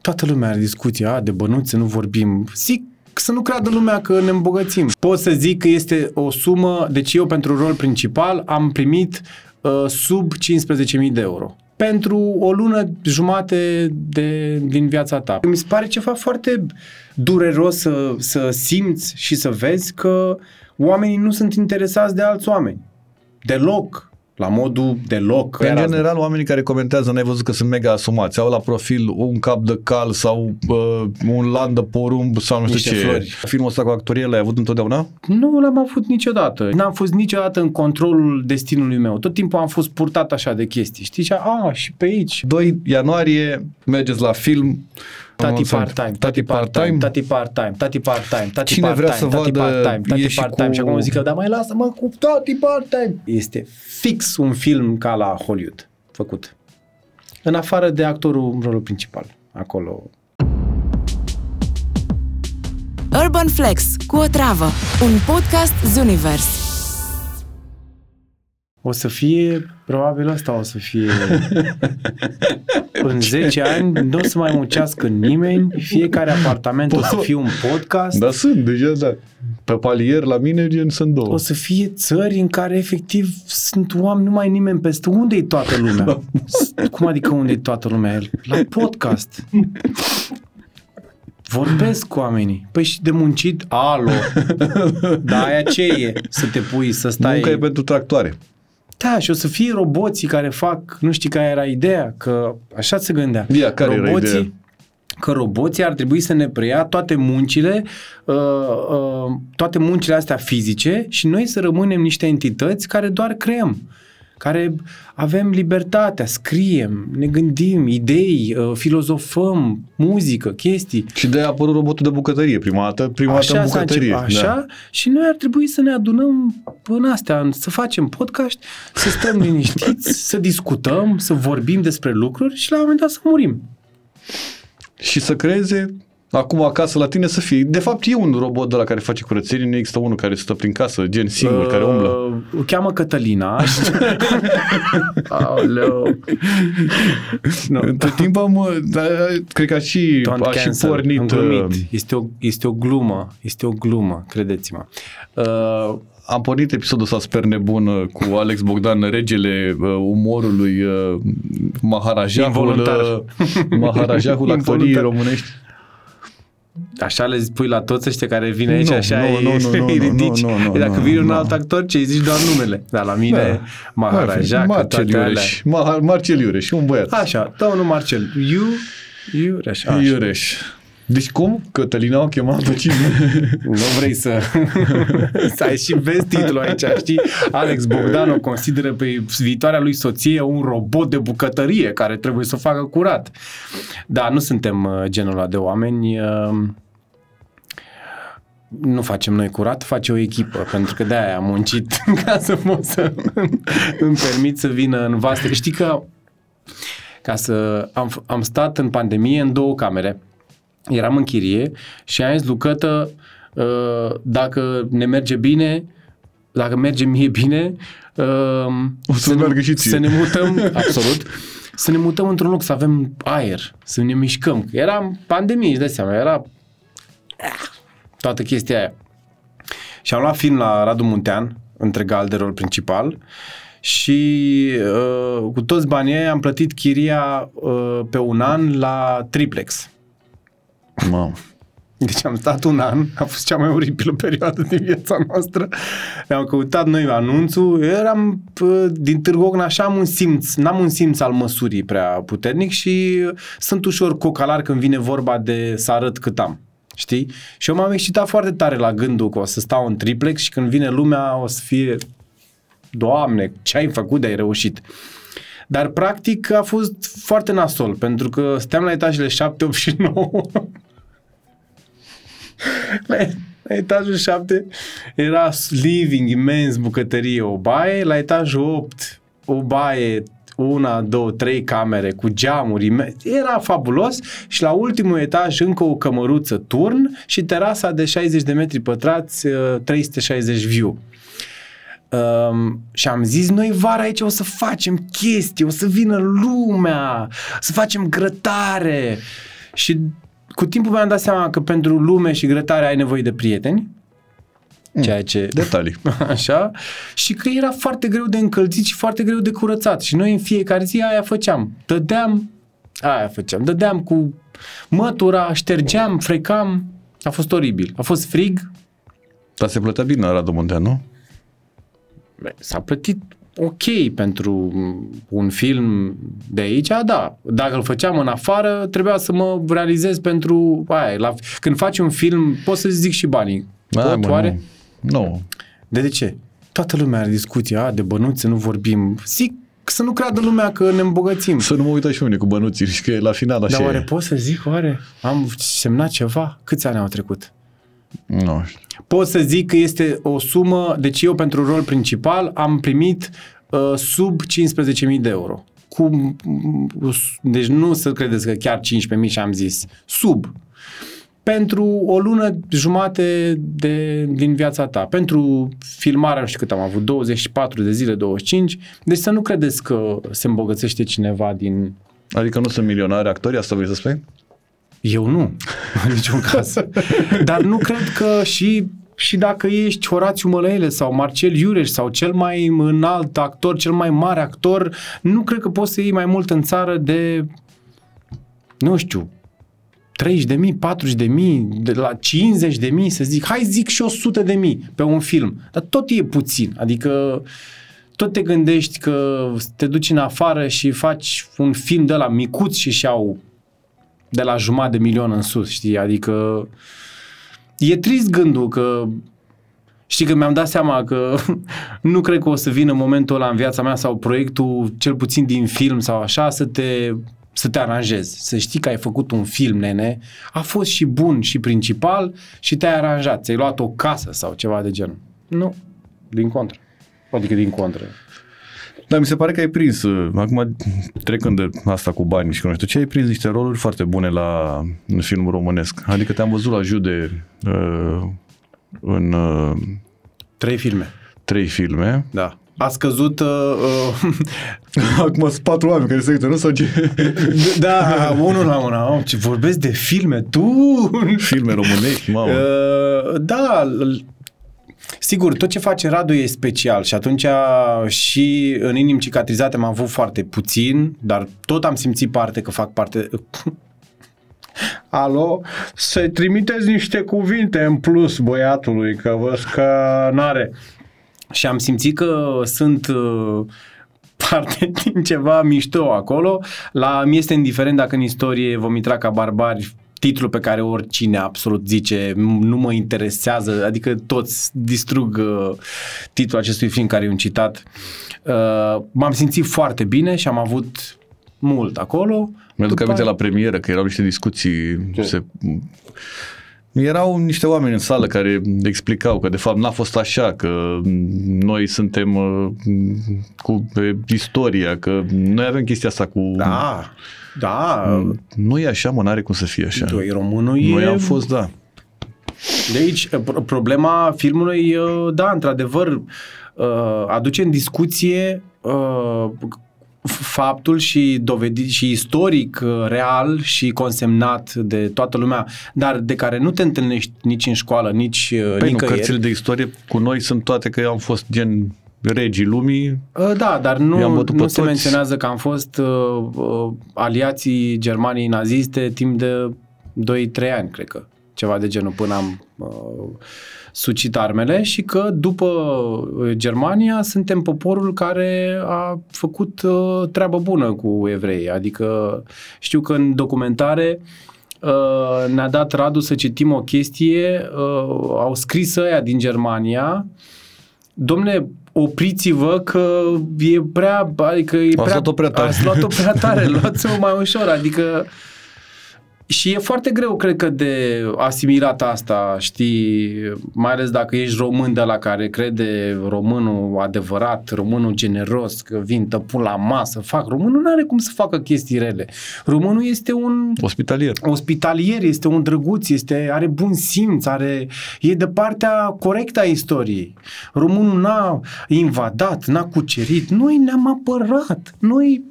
toată lumea are discuție, a, de bănuți să nu vorbim. Zic să nu creadă lumea că ne îmbogățim. Pot să zic că este o sumă, deci eu pentru rol principal am primit uh, sub 15.000 de euro pentru o lună jumate de, din viața ta. Mi se pare ceva foarte dureros să, să simți și să vezi că oamenii nu sunt interesați de alți oameni. Deloc la modul deloc. În general, oamenii care comentează, n-ai văzut că sunt mega asumați, au la profil un cap de cal sau uh, un lan de porumb sau nu știu Niște ce. flori. Filmul ăsta cu actorie l-ai avut întotdeauna? Nu l-am avut niciodată. N-am fost niciodată în controlul destinului meu. Tot timpul am fost purtat așa de chestii. Știi? Și, a, și pe aici. 2 ianuarie, mergeți la film. Tati Anunțăm. part-time, tati part-time, tati part-time, tati part-time, tati Cine part-time, vrea să tati vadă, part-time, tati e și part-time. cu- Și acum zic că, da, mai lasă-mă cu tati part-time. Este fix un film ca la Hollywood făcut. În afară de actorul în rolul principal. Acolo Urban Flex cu o travă, un podcast Zunivers. O să fie, probabil asta o să fie, în 10 ani nu o să mai muncească nimeni, fiecare apartament o să fie un podcast, Da, sunt, deja, da. Pe palier, la mine, gen, sunt două. o să fie țări în care efectiv sunt oameni, nu mai e nimeni peste. Unde e toată lumea? Cum adică unde e toată lumea? La podcast. Vorbesc cu oamenii. Păi și de muncit, alo. Da, aia ce e? Să te pui, să stai... Munca e pentru tractoare. Da, și o să fie roboții care fac, nu știi care era ideea, că așa se gândea. Ia, care era roboții, ideea? Că roboții ar trebui să ne preia toate muncile, uh, uh, toate muncile astea fizice și noi să rămânem niște entități care doar creăm care avem libertatea, scriem, ne gândim, idei, uh, filozofăm, muzică, chestii. Și de a apărut robotul de bucătărie prima dată, prima dată în s-a bucătărie. început, așa, Da. și noi ar trebui să ne adunăm în astea, în- să facem podcast, să stăm liniștiți, să discutăm, să vorbim despre lucruri și la un moment dat să murim. Și să creeze acum acasă la tine să fie. De fapt, e un robot de la care face curățenie, nu există unul care stă prin casă, gen singur, care umblă. Uh, O cheamă Cătălina. Aoleu. Nu. Între timp am, da, cred că a și, Don't a și cancel. Am pornit, glumit. uh, Este o, este o glumă. Este o glumă, credeți-mă. Uh, am pornit episodul ăsta sper nebun uh, cu Alex Bogdan, regele uh, umorului, uh, Maharajahul, Involuntar. uh, Maharajahul actoriei Involuntar. românești. Așa le spui la toți ăștia care vin aici, Nu, așa nu, îi, nu, nu, nu, îi nu, ridici. nu, nu, Dacă nu, vine un nu. alt actor, ce îi zici doar numele. Dar la mine, Da. Maharaja, că Marcel toate alea. Iureș. Ma- Marcel Iureș, un băiat. Așa, domnul Marcel. Iu, Iureș. Așa. Iureș. Deci cum? Cătălina o chema pe cine? Nu vrei să... să ai și vezi titlul aici, știi? Alex Bogdan o consideră pe viitoarea lui soție un robot de bucătărie care trebuie să o facă curat. Da, nu suntem uh, genul ăla de oameni. uh, Nu facem noi curat, face o echipă, pentru că de-aia am muncit ca să pot să îmi permit să vină în vaste. Știi că ca să am, am stat în pandemie în două camere. Eram în chirie și am zis, Lucătă, uh, dacă ne merge bine, dacă merge mie bine, uh, O să ne- meargă și ție. să ne mutăm, absolut, să ne mutăm într-un loc, să avem aer, să ne mișcăm. Că Era pandemie, îți dai seama, era toată chestia aia. Și am luat film la Radu Muntean, între gal de rol principal și uh, cu toți banii aia am plătit chiria uh, pe un an la triplex. Mamă. Deci am stat un an, a fost cea mai oribilă perioadă din viața noastră. Ne-am căutat noi anunțul, eram pă, din Târgu Ocna așa am un simț, n-am un simț al măsurii prea puternic și sunt ușor cocalar când vine vorba de să arăt cât am. Știi? Și eu m-am excitat foarte tare la gândul că o să stau în triplex și când vine lumea o să fie Doamne, ce ai făcut de ai reușit? Dar practic a fost foarte nasol, pentru că steam la etajele 7, 8 și 9 la, la etajul 7 era living imens, bucătărie, o baie, la etajul 8 o baie, una, două, trei camere cu geamuri, imen- era fabulos și la ultimul etaj încă o cămăruță turn și terasa de 60 de metri pătrați, uh, 360 view. Um, și am zis, noi vara aici o să facem chestii, o să vină lumea, să facem grătare. Și cu timpul mi-am dat seama că pentru lume și grătare ai nevoie de prieteni, ceea ce... Detalii. Așa, și că era foarte greu de încălzit și foarte greu de curățat. Și noi în fiecare zi aia făceam. Dădeam, aia făceam, dădeam cu mătura, ștergeam, frecam. A fost oribil. A fost frig, Dar se plătea bine la Radu Muntean, nu? Bă, s-a plătit ok pentru un film de aici, da. Dacă îl făceam în afară, trebuia să mă realizez pentru aia. La, când faci un film, poți să zic și banii. Hai, Pot, mă, oare? Nu. nu. De, de ce? Toată lumea are discuție, a, de bănuți să nu vorbim. Zic să nu creadă lumea că ne îmbogățim. Să nu mă uită și unii cu bănuții și că e la final așa Dar oare e. pot să zic, oare? Am semnat ceva? Câți ani au trecut? Nu știu. Pot să zic că este o sumă, deci eu pentru rol principal am primit uh, sub 15.000 de euro. Cu, deci nu să credeți că chiar 15.000 și am zis. Sub. Pentru o lună jumate de, din viața ta. Pentru filmarea, nu știu cât am avut, 24 de zile, 25. Deci să nu credeți că se îmbogățește cineva din... Adică nu sunt milionari actori, asta vrei să spui? Eu nu, în niciun caz. Dar nu cred că și, și dacă ești Horațiu Mălăele sau Marcel Iureș sau cel mai înalt actor, cel mai mare actor, nu cred că poți să iei mai mult în țară de, nu știu, 30 de mii, 40 de mii, de la 50 de mii, să zic, hai zic și 100 de mii pe un film. Dar tot e puțin. Adică tot te gândești că te duci în afară și faci un film de la micuț și și au de la jumătate de milion în sus, știi? Adică e trist gândul că știi că mi-am dat seama că nu cred că o să vină momentul ăla în viața mea sau proiectul, cel puțin din film sau așa, să te să te aranjezi, să știi că ai făcut un film, nene, a fost și bun și principal și te-ai aranjat, ți-ai luat o casă sau ceva de genul. Nu, din contră. Adică din contră. Dar mi se pare că ai prins, uh, acum trecând de asta cu bani și cu nu știu ce, ai prins niște roluri foarte bune la în filmul românesc. Adică te-am văzut la Jude uh, în uh, Trei filme. trei filme. Da. A scăzut uh, uh, Acum sunt patru oameni care se uită, nu? Sau ce? Da, unul la mână. Am, ce vorbesc de filme, tu? Filme românești, mamă. Uh, da, l- sigur, tot ce face Radu e special și atunci și în inimi cicatrizate am avut foarte puțin, dar tot am simțit parte că fac parte... Alo, să trimiteți niște cuvinte în plus băiatului, că văd că n-are. Și am simțit că sunt uh, parte din ceva mișto acolo. La mi este indiferent dacă în istorie vom intra ca barbari titlul pe care oricine absolut zice nu mă interesează, adică toți distrug uh, titlul acestui film care e un citat. Uh, m-am simțit foarte bine și am avut mult acolo. Mi-aduc După aminte aia- la premieră că erau niște discuții. Se... Erau niște oameni în sală care explicau că de fapt n-a fost așa, că noi suntem uh, cu pe istoria, că noi avem chestia asta cu... Da, da. Nu e așa, mă, n-are cum să fie așa. Doi românul e... Noi am fost, da. De aici, pro- problema filmului, uh, da, într-adevăr, uh, aduce în discuție uh, faptul și dovedit și istoric, uh, real și consemnat de toată lumea, dar de care nu te întâlnești nici în școală, nici uh, Păi nu, nicăieri. cărțile de istorie cu noi sunt toate că am fost gen regii lumii. Uh, Da, dar I-am nu, bătut nu pe se toți. menționează că am fost uh, uh, aliații Germaniei naziste timp de 2-3 ani, cred că. Ceva de genul până am uh, sucit armele și că după uh, Germania suntem poporul care a făcut uh, treabă bună cu evrei. Adică știu că în documentare uh, ne-a dat Radu să citim o chestie, uh, au scris ăia din Germania domne, opriți-vă că e prea, adică e Ați prea, luat-o prea tare. Ați luat-o prea tare, luați-o mai ușor, adică și e foarte greu, cred că, de asimilat asta, știi, mai ales dacă ești român de la care crede românul adevărat, românul generos, că vin, tăpun la masă, fac. Românul nu are cum să facă chestii rele. Românul este un Ospitalier. ospitalier, este un drăguț, este, are bun simț, are, e de partea corectă a istoriei. Românul n-a invadat, n-a cucerit, noi ne-am apărat, noi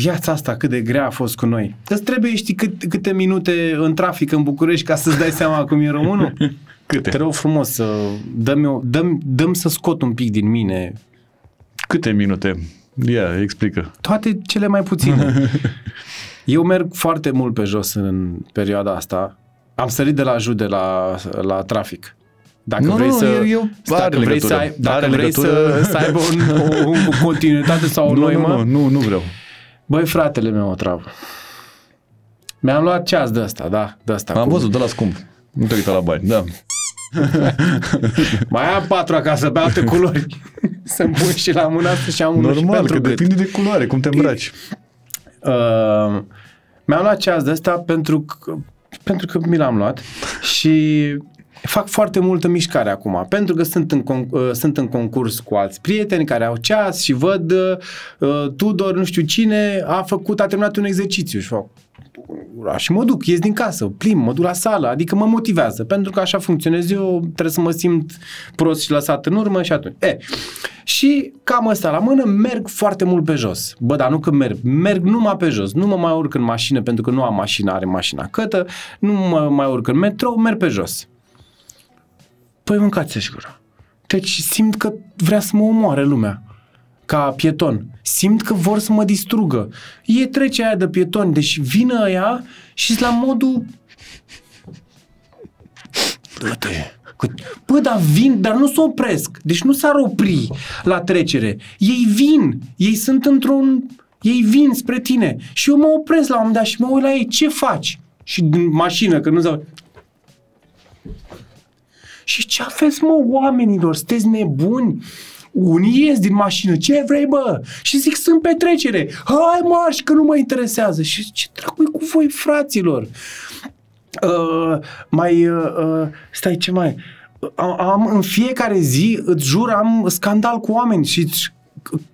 viața asta cât de grea a fost cu noi. Îți trebuie, știi, cât, câte minute în trafic în București ca să-ți dai seama cum e românul? Câte? Te rog frumos să dăm, eu, dăm, dăm să scot un pic din mine Câte minute? Ia, explică. toate cele mai puține. Eu merg foarte mult pe jos în perioada asta. Am sărit de la jude la, la trafic. Dacă Nu, vrei nu, să, eu- eu- dacă are vrei legătură. să, ai, dacă Are vrei legătură. să, să aibă un, o, o continuitate sau o Nu, noimă, nu, nu, nu, nu vreau. Băi, fratele meu o travă. Mi-am luat ceas de ăsta, da, de ăsta. Am cu- văzut, de la scump. Nu te uita la bani, da. Mai am patru acasă pe alte culori. Să-mi pun și la mâna asta și am unul și Normal, pentru că gât. depinde de culoare, cum te îmbraci. Uh, mi-am luat ceas de ăsta pentru că, pentru că mi l-am luat și fac foarte multă mișcare acum, pentru că sunt în, con- uh, sunt în concurs cu alți prieteni care au ceas și văd uh, Tudor, nu știu cine, a făcut, a terminat un exercițiu și fac "Ura", și mă duc, ies din casă, plim, mă duc la sală, adică mă motivează, pentru că așa funcționez eu, trebuie să mă simt prost și lăsat în urmă și atunci. E, și cam ăsta la mână, merg foarte mult pe jos. Bă, dar nu că merg, merg numai pe jos. Nu mă mai urc în mașină pentru că nu am mașină, are mașina cătă, nu mă mai urc în metrou, merg pe jos. Păi mâncați-și gura. Deci simt că vrea să mă omoare lumea ca pieton. Simt că vor să mă distrugă. E trece aia de pieton, deci vină aia și la modul... Dă-te. Că- Bă, dar vin, dar nu se opresc. Deci nu s-ar opri la trecere. Ei vin. Ei sunt într-un... Ei vin spre tine. Și eu mă opresc la un moment dat și mă uit la ei. Ce faci? Și din mașină, că nu s și ce aveți, mă, oamenilor? Sunteți nebuni? Unii ies din mașină. Ce vrei, bă? Și zic, sunt pe trecere. Hai, marș, că nu mă interesează. Și ce dracu cu voi, fraților? Uh, mai, uh, uh, stai, ce mai... Am, am, în fiecare zi, îți jur, am scandal cu oameni și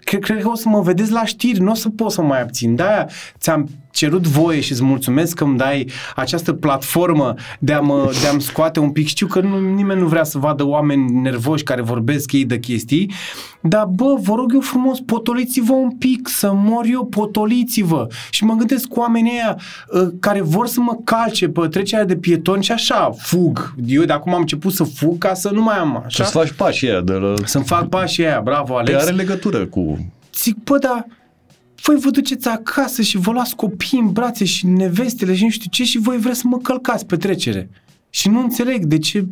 cred, cred că o să mă vedeți la știri, nu o să pot să mă mai abțin. De-aia ți-am cerut voie și îți mulțumesc că îmi dai această platformă de, a mă, de a-mi scoate un pic. Știu că nu, nimeni nu vrea să vadă oameni nervoși care vorbesc ei de chestii, dar bă, vă rog eu frumos, potoliți-vă un pic, să mor eu, potoliți-vă. Și mă gândesc cu oamenii ăia uh, care vor să mă calce pe trecerea de pietoni și așa, fug. Eu de acum am început să fug ca să nu mai am Și așa. să faci pașii aia de la... Să-mi fac pașii aia, bravo Te Alex. are legătură cu... Zic, bă, dar voi vă duceți acasă și vă luați copiii în brațe și nevestele și nu știu ce și voi vreți să mă călcați pe trecere. Și nu înțeleg de ce...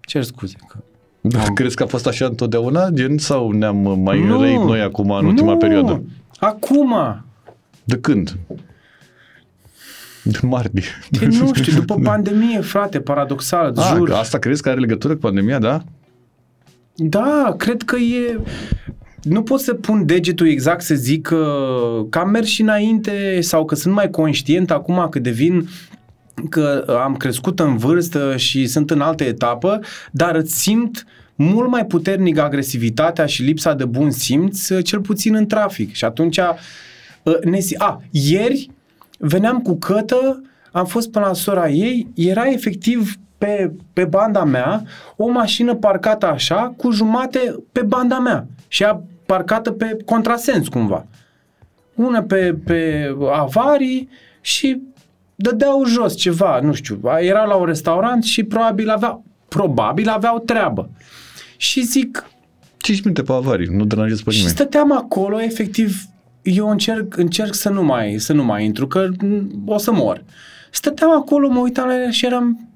Cer scuze. Că... Da, crezi că a fost așa întotdeauna, gen, sau ne-am mai Nu. răit noi acum în ultima nu. perioadă? Acum. De când? De martie. De nu știu, după pandemie, frate, paradoxal, îți A, jur. că asta crezi că are legătură cu pandemia, da? Da, cred că e... Nu pot să pun degetul exact să zic că, că am mers și înainte sau că sunt mai conștient acum că devin că am crescut în vârstă și sunt în altă etapă, dar îți simt mult mai puternic agresivitatea și lipsa de bun simț, cel puțin în trafic. Și atunci, uh, ne, si- a, ieri veneam cu cătă, am fost până la sora ei, era efectiv pe, pe banda mea o mașină parcată așa, cu jumate pe banda mea și ea parcată pe contrasens cumva. Una pe, pe avarii și dădeau jos ceva, nu știu, erau la un restaurant și probabil aveau, probabil aveau treabă. Și zic, 5 minute pe avarii, nu deranjezi pe și nimeni. stăteam acolo, efectiv, eu încerc, încerc să, nu mai, să nu mai intru, că m, o să mor. Stăteam acolo, mă uitam la ele și eram...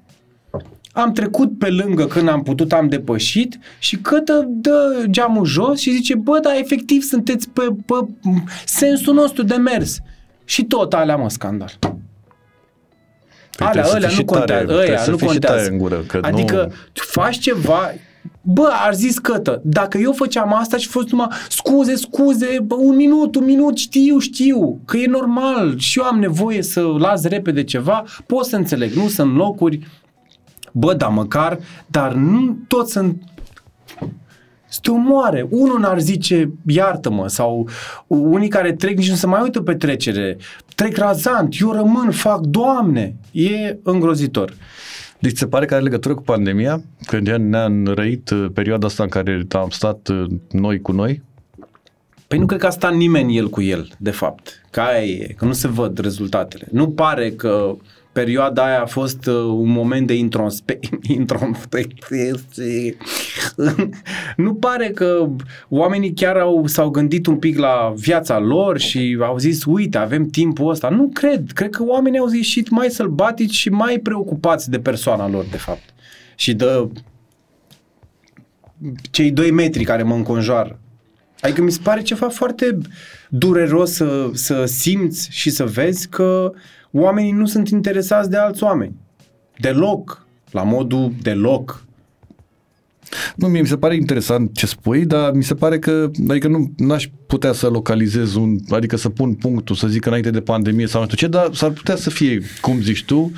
Am trecut pe lângă când am putut, am depășit și cătă dă geamul jos și zice, bă, dar efectiv sunteți pe, pe sensul nostru de mers. Și tot alea, mă, scandal. Păi alea, trebuie să alea fii nu și tare, contează, trebuie ăia să nu fii și contează. tare în gură, că adică nu- tu faci ceva, bă, ar zis cătă, dacă eu făceam asta și fost numai scuze, scuze, bă, un minut, un minut, știu, știu, că e normal și eu am nevoie să las repede ceva, pot să înțeleg, nu sunt locuri, bă, da, măcar, dar nu toți sunt să te omoare. Unul n-ar zice, iartă-mă, sau unii care trec nici nu se mai uită pe trecere. Trec razant, eu rămân, fac, Doamne, e îngrozitor. Deci se pare că are legătură cu pandemia? Că ne-a ne-a înrăit uh, perioada asta în care am stat uh, noi cu noi? Păi nu cred că a stat nimeni el cu el, de fapt. Că aia e, că nu se văd rezultatele. Nu pare că perioada aia a fost uh, un moment de introspe- introspecție. nu pare că oamenii chiar au, s-au gândit un pic la viața lor și au zis, uite, avem timpul ăsta. Nu cred. Cred că oamenii au ieșit mai sălbatici și mai preocupați de persoana lor, de fapt. Și de cei doi metri care mă înconjoară. Adică mi se pare ceva foarte dureros să, să simți și să vezi că oamenii nu sunt interesați de alți oameni. Deloc. La modul deloc. Nu, mie mi se pare interesant ce spui, dar mi se pare că, adică nu n-aș putea să localizez un, adică să pun punctul, să zic înainte de pandemie sau nu știu ce, dar s-ar putea să fie, cum zici tu.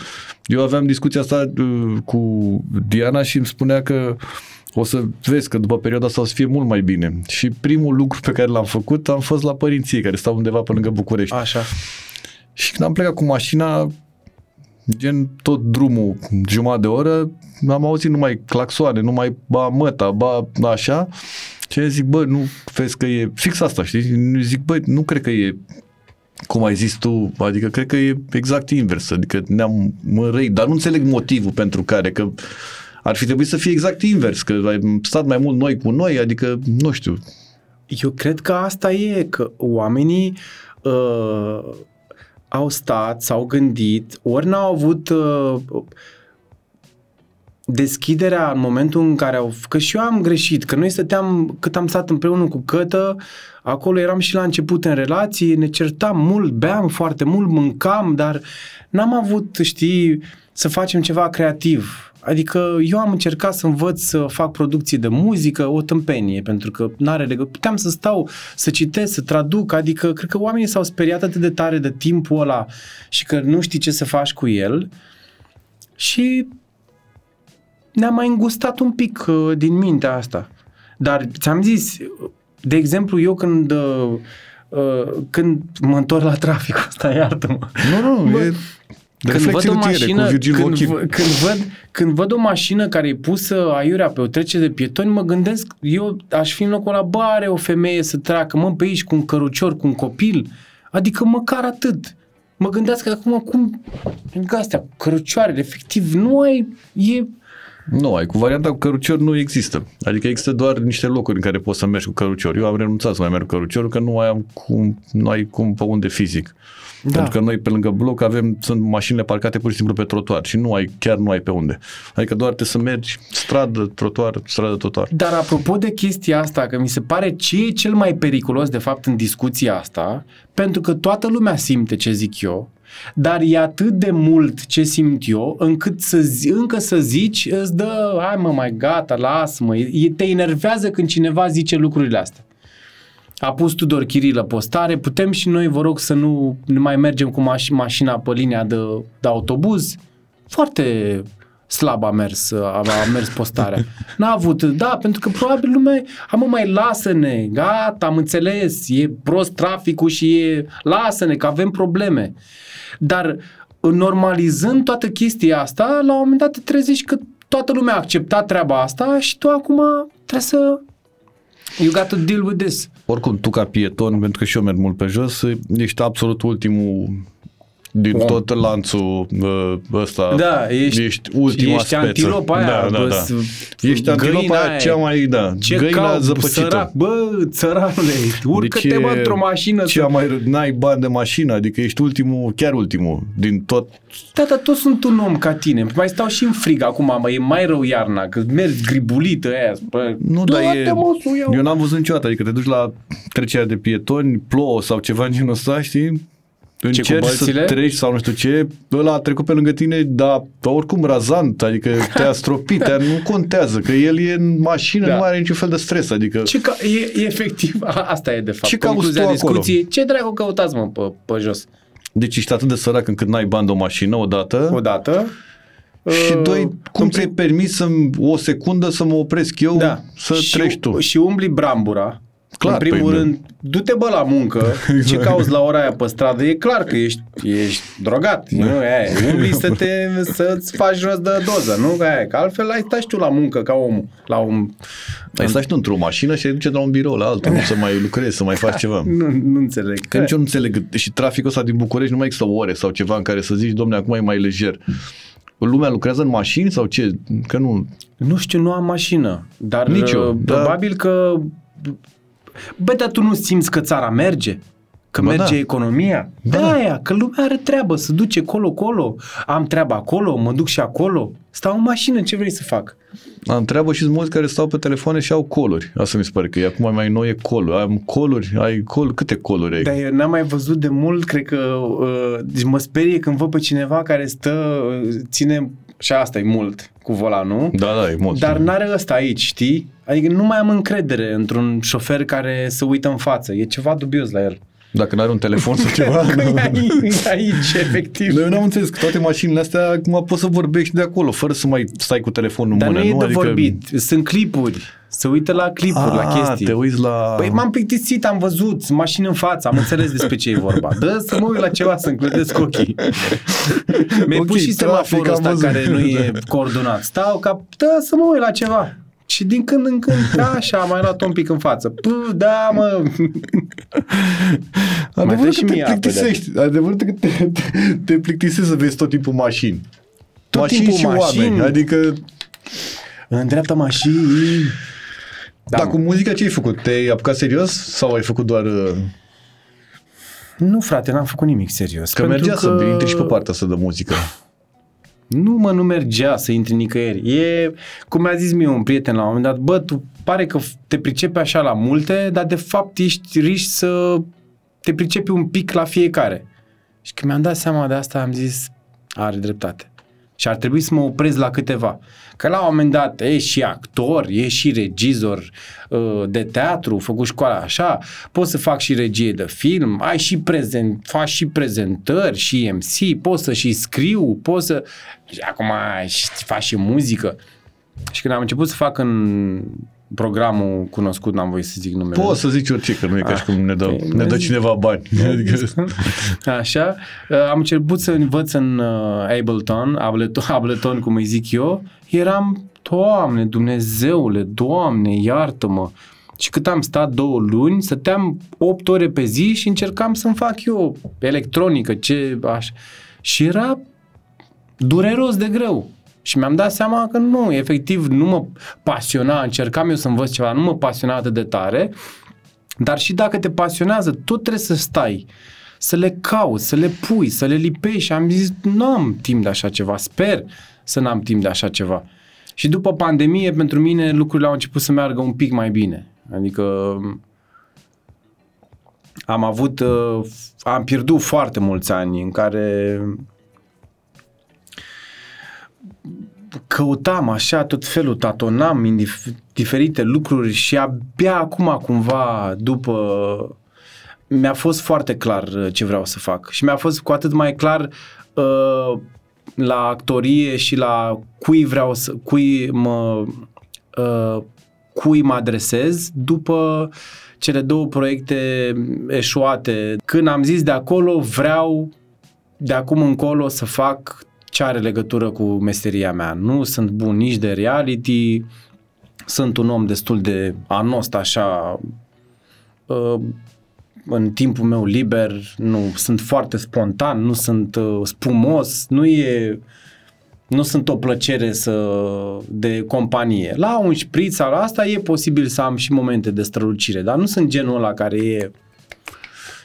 Eu aveam discuția asta uh, cu Diana și îmi spunea că o să vezi că după perioada asta o să fie mult mai bine. Și primul lucru pe care l-am făcut am fost la părinții care stau undeva pe lângă București. Așa. Și când am plecat cu mașina, gen tot drumul, jumătate de oră, am auzit numai claxoane, numai ba măta, ba așa. Și zic, bă, nu vezi că e fix asta, știi? Zic, bă, nu cred că e cum ai zis tu, adică cred că e exact invers, adică ne-am mărăit, dar nu înțeleg motivul pentru care, că ar fi trebuit să fie exact invers, că ai stat mai mult noi cu noi, adică, nu știu. Eu cred că asta e, că oamenii uh, au stat, s-au gândit, ori n-au avut uh, deschiderea în momentul în care au... Că și eu am greșit, că noi stăteam, cât am stat împreună cu Cătă, acolo eram și la început în relații, ne certam mult, beam foarte mult, mâncam, dar n-am avut, știi, să facem ceva creativ. Adică eu am încercat să învăț să fac producții de muzică, o tâmpenie, pentru că n-are legătură. Puteam să stau, să citesc, să traduc, adică cred că oamenii s-au speriat atât de tare de timpul ăla și că nu știi ce să faci cu el și ne-am mai îngustat un pic uh, din mintea asta. Dar ți-am zis, de exemplu, eu când uh, uh, când mă întorc la traficul ăsta, iartă-mă. Nu, nu, Bă, e când văd o mașină, cu Virgil când, Ochim. v- când, văd, când văd o mașină care e pusă aiurea pe o trecere de pietoni, mă gândesc, eu aș fi în locul ăla, bă, are o femeie să treacă, mă, pe aici cu un cărucior, cu un copil, adică măcar atât. Mă gândesc că acum cum, lângă astea, cărucioarele, efectiv, nu ai, e, Nu, ai cu varianta cu cărucior nu există. Adică există doar niște locuri în care poți să mergi cu cărucior. Eu am renunțat să mai merg cu căruciorul că nu mai am cum, nu ai cum pe unde fizic. Da. Pentru că noi pe lângă bloc avem, sunt mașinile parcate pur și simplu pe trotuar și nu ai, chiar nu ai pe unde. Adică doar te să mergi stradă, trotuar, stradă, trotuar. Dar apropo de chestia asta, că mi se pare ce e cel mai periculos de fapt în discuția asta, pentru că toată lumea simte ce zic eu, dar e atât de mult ce simt eu, încât să zi, încă să zici, îți dă, hai mă, mai gata, lasă-mă, e, te enervează când cineva zice lucrurile astea. A pus Tudor Chirilă postare, putem și noi, vă rog, să nu ne mai mergem cu maș- mașina pe linia de, de autobuz? Foarte slab a mers, a, a mers postarea. N-a avut, da, pentru că probabil lumea, am mai lasă-ne, gata, am înțeles, e prost traficul și e, lasă-ne, că avem probleme. Dar normalizând toată chestia asta, la un moment dat te trezești că toată lumea a acceptat treaba asta și tu acum trebuie să You got to deal with this. Oricum, tu ca pieton, pentru că și eu merg mult pe jos, ești absolut ultimul din Om. tot lanțul uh, ăsta. Da, ești- ești ultima ești speță. antilopa aia, da, da, bă, da. s- Ești găina antilopa aia aia. cea mai, da, Ce găina caut, zăpăcită. sărac, bă, țăranule, urcă-te Deci bă e într-o mașină. Cea Să... mai, n-ai bani de mașină, adică ești ultimul, chiar ultimul, din tot. Da, dar toți sunt un om ca tine. Mai stau și în frig acum, mă, e mai rău iarna, că mergi gribulită aia. Bă, Nu, dar e, Du-te, mă, să o iau. eu n-am văzut niciodată, adică te duci la trecerea de pietoni, plouă sau ceva în genul ăsta, știi? Încerci să bălțile? treci sau nu știu ce, ăla a trecut pe lângă tine, dar oricum razant, adică te-a stropit, te nu contează, că el e în mașină, Da. nu are niciun fel de stres, adică Ce ca, e, e efectiv, a, asta e de fapt Ce cauți concluzia tu acolo? discuției. Ce dracu căutați, mă, pe, pe jos? deci ești atât de sărac încât n-ai bani de o mașină odată. Odată. Și Uh, doi, cum în ți-ai permis să o secundă să mă opresc eu Da. să și, treci tu? Și umbli brambura Clar, în primul păi, rând, du-te bă la muncă, ce cauți la ora aia pe stradă, e clar că ești, ești drogat, nu? Aia, umbli să te, să-ți faci rost de doză, nu? Aia, că altfel ai stai și tu la muncă ca omul, la un... Ai stai și tu într-o mașină și ai duce de la un birou la altul, să mai lucrezi, să mai faci ceva. Nu, nu înțeleg. Că nici eu nu înțeleg. Și traficul ăsta din București nu mai există ore sau ceva în care să zici, domne, acum e mai lejer. Lumea lucrează în mașini sau ce? Că nu... Nu știu, nu am mașină, dar Nici eu, uh, dar- probabil că... Bă, dar tu nu simți că țara merge? Că Ba merge da. economia? Ba Da, da. aia, că lumea are treabă, să duce colo-colo, am treabă acolo, mă duc și acolo, stau în mașină, ce vrei să fac? Am treabă și mulți care stau pe telefoane și au coluri. Asta mi se pare că e acum mai nou e coluri. Am coluri, ai col, câte coluri ai? Dar eu n-am mai văzut de mult, cred că, uh, deci mă sperie când văd pe cineva care stă, uh, ține, și asta e mult, cu volanul, Da, da, e mult. Dar n-are ăsta aici, știi? Adică nu mai am încredere într-un șofer care să uită în față. E ceva dubios la el. Dacă n-are un telefon sau ceva. Că nu. e aici, e aici, efectiv. Dar eu n-am înțeles că toate mașinile astea acum poți să vorbești de acolo, fără să mai stai cu telefonul în Dar nu mână. e de Adică... vorbit. Sunt clipuri. Se uită la clipuri, la Ah, chestii. te uiți la... Păi m-am plictisit, am văzut, sunt mașini în față, am înțeles despre ce e vorba. Dă să mă uit la ceva, să-mi clădesc ochii. Mi-ai Ok, pus și trafic, semaforul am ăsta văzut. care nu e coordonat. Stau ca, dă să mă uit la ceva. Și din când în când, da, așa, am mai luat un pic în față. Pă, da, mă. Mai dă Adevărul și că te mie apă de- plictisești. Adevărul că te, te, te plictisești să vezi tot timpul mașini. Tot mașini timpul și mașini. oameni. Adică, În dreapta mașini. da, dar cu muzica ce ai făcut? Te-ai apucat serios sau ai făcut doar... uh, Nu, frate, n-am făcut nimic serios. Că pentru mergea să intri și pe partea asta de muzică. Nu, mă, nu mergea să intri nicăieri. E, cum mi-a zis mie un prieten la un moment dat, bă, tu pare că te pricepi așa la multe, dar de fapt ești riști să te pricepi un pic la fiecare. Și când mi-am dat seama de asta, am zis, are dreptate. Și ar trebui să mă opresc la câteva. Că la un moment dat e și actor, e și regizor uh, de teatru, făcut școala așa, pot să fac și regie de film, ai și prezent, faci și prezentări, și MC, pot să și scriu, pot să... Și acum și faci și muzică. Și când am început să fac în programul cunoscut, n-am voie să zic numele. Poți să zici orice, că nu e ca și cum ne dă, ok. ne dă cineva bani. Adică, Așa, uh, am început să învăț în uh, Ableton, Ableton, Ableton, cum îi zic eu, eram, Doamne, Dumnezeule, Doamne, iartă-mă. Și cât am stat două luni, stăteam 8 ore pe zi și încercam să-mi fac eu electronică, ce așa. Și era dureros de greu. Și mi-am dat seama că nu, efectiv nu mă pasiona, încercam eu să învăț ceva, nu mă pasiona atât de tare, dar și dacă te pasionează, tot trebuie să stai, să le cauți, să le pui, să le lipești. Și am zis, nu am timp de așa ceva, sper să n-am timp de așa ceva. Și după pandemie, pentru mine, lucrurile au început să meargă un pic mai bine. Adică am avut, uh, am pierdut foarte mulți ani în care căutam așa tot felul, tatonam în dif- diferite lucruri și abia acum cumva după mi-a fost foarte clar uh, ce vreau să fac și mi-a fost cu atât mai clar uh, la actorie și la cui vreau să, cui mă uh, cui mă adresez după cele două proiecte eșuate. Când am zis de acolo, vreau de acum încolo să fac ce are legătură cu meseria mea. Nu sunt bun nici de reality, sunt un om destul de anost așa, uh, în timpul meu liber, nu sunt foarte spontan, nu sunt uh, spumos, nu e nu sunt o plăcere să, de companie. La un șpriț sau la asta e posibil să am și momente de strălucire, dar nu sunt genul ăla care e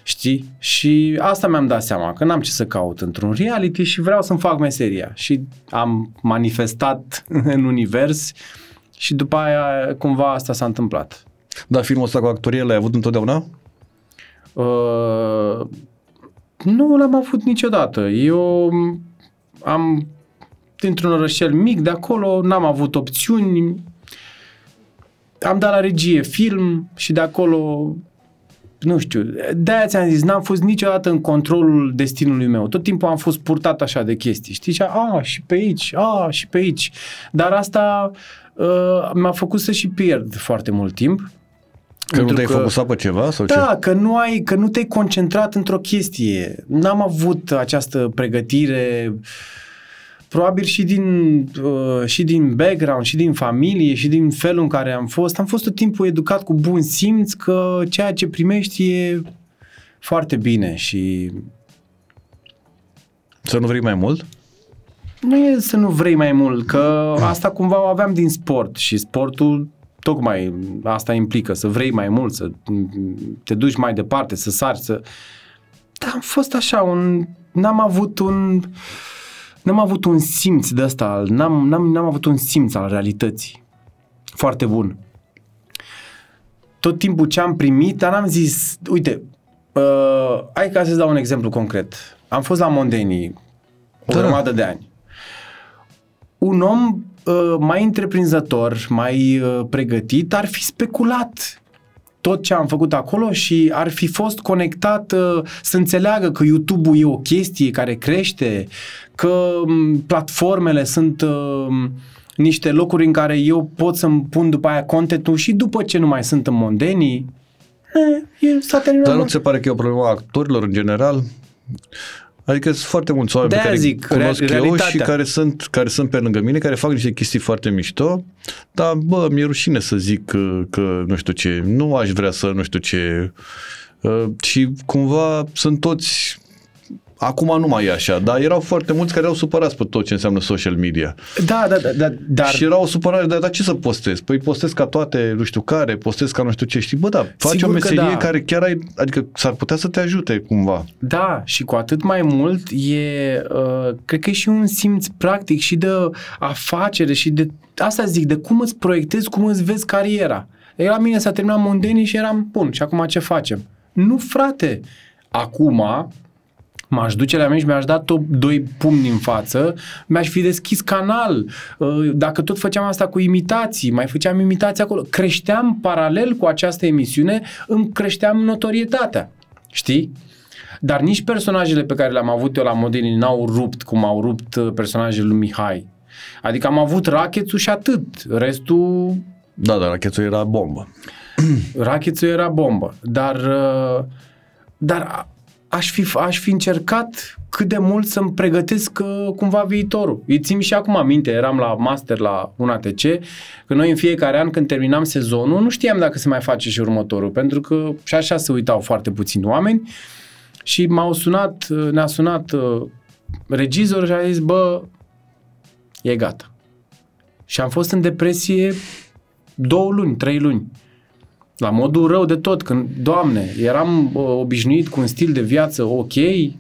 Știi? Și asta mi-am dat seama, că n-am ce să caut într-un reality și vreau să-mi fac meseria. Și am manifestat în univers și după aia cumva asta s-a întâmplat. Dar filmul ăsta cu actorie l-ai avut întotdeauna? Uh, nu l-am avut niciodată. Eu am dintr-un orășel mic de acolo, n-am avut opțiuni. Am dat la regie film și de acolo nu știu, de-aia ți-am zis, n-am fost niciodată în controlul destinului meu. Tot timpul am fost purtat așa de chestii, știi? Și a, și pe aici, a, și pe aici. Dar asta uh, m-a făcut să și pierd foarte mult timp Că nu Pentru te-ai focusat pe ceva sau ce? Da, că nu, ai, că nu te-ai concentrat într-o chestie. N-am avut această pregătire probabil și din, uh, și din background, și din familie, și din felul în care am fost. Am fost tot timpul educat cu bun simț că ceea ce primești e foarte bine și Să nu vrei mai mult? nu e să nu vrei mai mult, că asta cumva o aveam din sport și sportul tocmai asta implică, să vrei mai mult, să te duci mai departe, să sari, să... Dar am fost așa, un... n-am avut un... N-am avut un simț de ăsta, n-am, n-am, n-am avut un simț al realității. Foarte bun. Tot timpul ce am primit, dar n-am zis, uite, uh, hai ca să-ți dau un exemplu concret. Am fost la Mondenii o Da. grămadă de ani un om uh, mai întreprinzător, mai uh, pregătit, ar fi speculat tot ce am făcut acolo și ar fi fost conectat uh, să înțeleagă că YouTube-ul e o chestie care crește, că um, platformele sunt uh, niște locuri în care eu pot să-mi pun după aia contentul și după ce nu mai sunt în mondenii, eh, e, s-a terminat. Dar nu ți se pare că e o problemă a actorilor în general? Adică sunt foarte mulți oameni pe De-aia care zic, cunosc rea- eu și realitatea. care sunt, care sunt pe lângă mine, care fac niște chestii foarte mișto, dar bă, mi-e rușine să zic că, că nu știu ce, nu aș vrea să nu știu ce. Uh, și cumva sunt toți Acum nu mai e așa, dar erau foarte mulți care au supărați pe tot ce înseamnă social media. Da, da, da, da, dar Și era o supărare, dar, dar ce să postez? Păi postez ca toate, nu știu care, postez ca nu știu ce. Știi, bă, da, faci Sigur o că meserie da. care chiar ai, adică s-ar putea să te ajute cumva. Da, și cu atât mai mult e, uh, cred că e și un simț practic și de afacere și de, asta zic, de cum îți proiectezi, cum îți vezi cariera. Ei, la mine s-a terminat mondenii și eram, bun, și acum ce facem? Nu, frate, acum m-aș duce la mine și mi-aș da top 2 pumni în față, mi-aș fi deschis canal. Uh, Dacă tot făceam asta cu imitații, mai făceam imitații acolo, creșteam paralel cu această emisiune, îmi creșteam notorietatea. Știi? Dar nici personajele pe care le-am avut eu la modelii n-au rupt cum au rupt uh, personajele lui Mihai. Adică am avut rachetul și atât. Restul, Da, dar rachetul era bombă. rachetul era bombă. Dar, uh, dar a- aș fi, aș fi încercat cât de mult să-mi pregătesc uh, cumva viitorul. Îi țin și acum aminte, eram la master la un ATC, că noi în fiecare an când terminam sezonul, nu știam dacă se mai face și următorul, pentru că și așa se uitau foarte puțini oameni și m-au sunat, uh, ne-a sunat uh, regizorul și a zis, bă, e gata. Și am fost în depresie două luni, trei luni. La modul rău de tot, când, doamne, eram uh, obișnuit cu un stil de viață ok și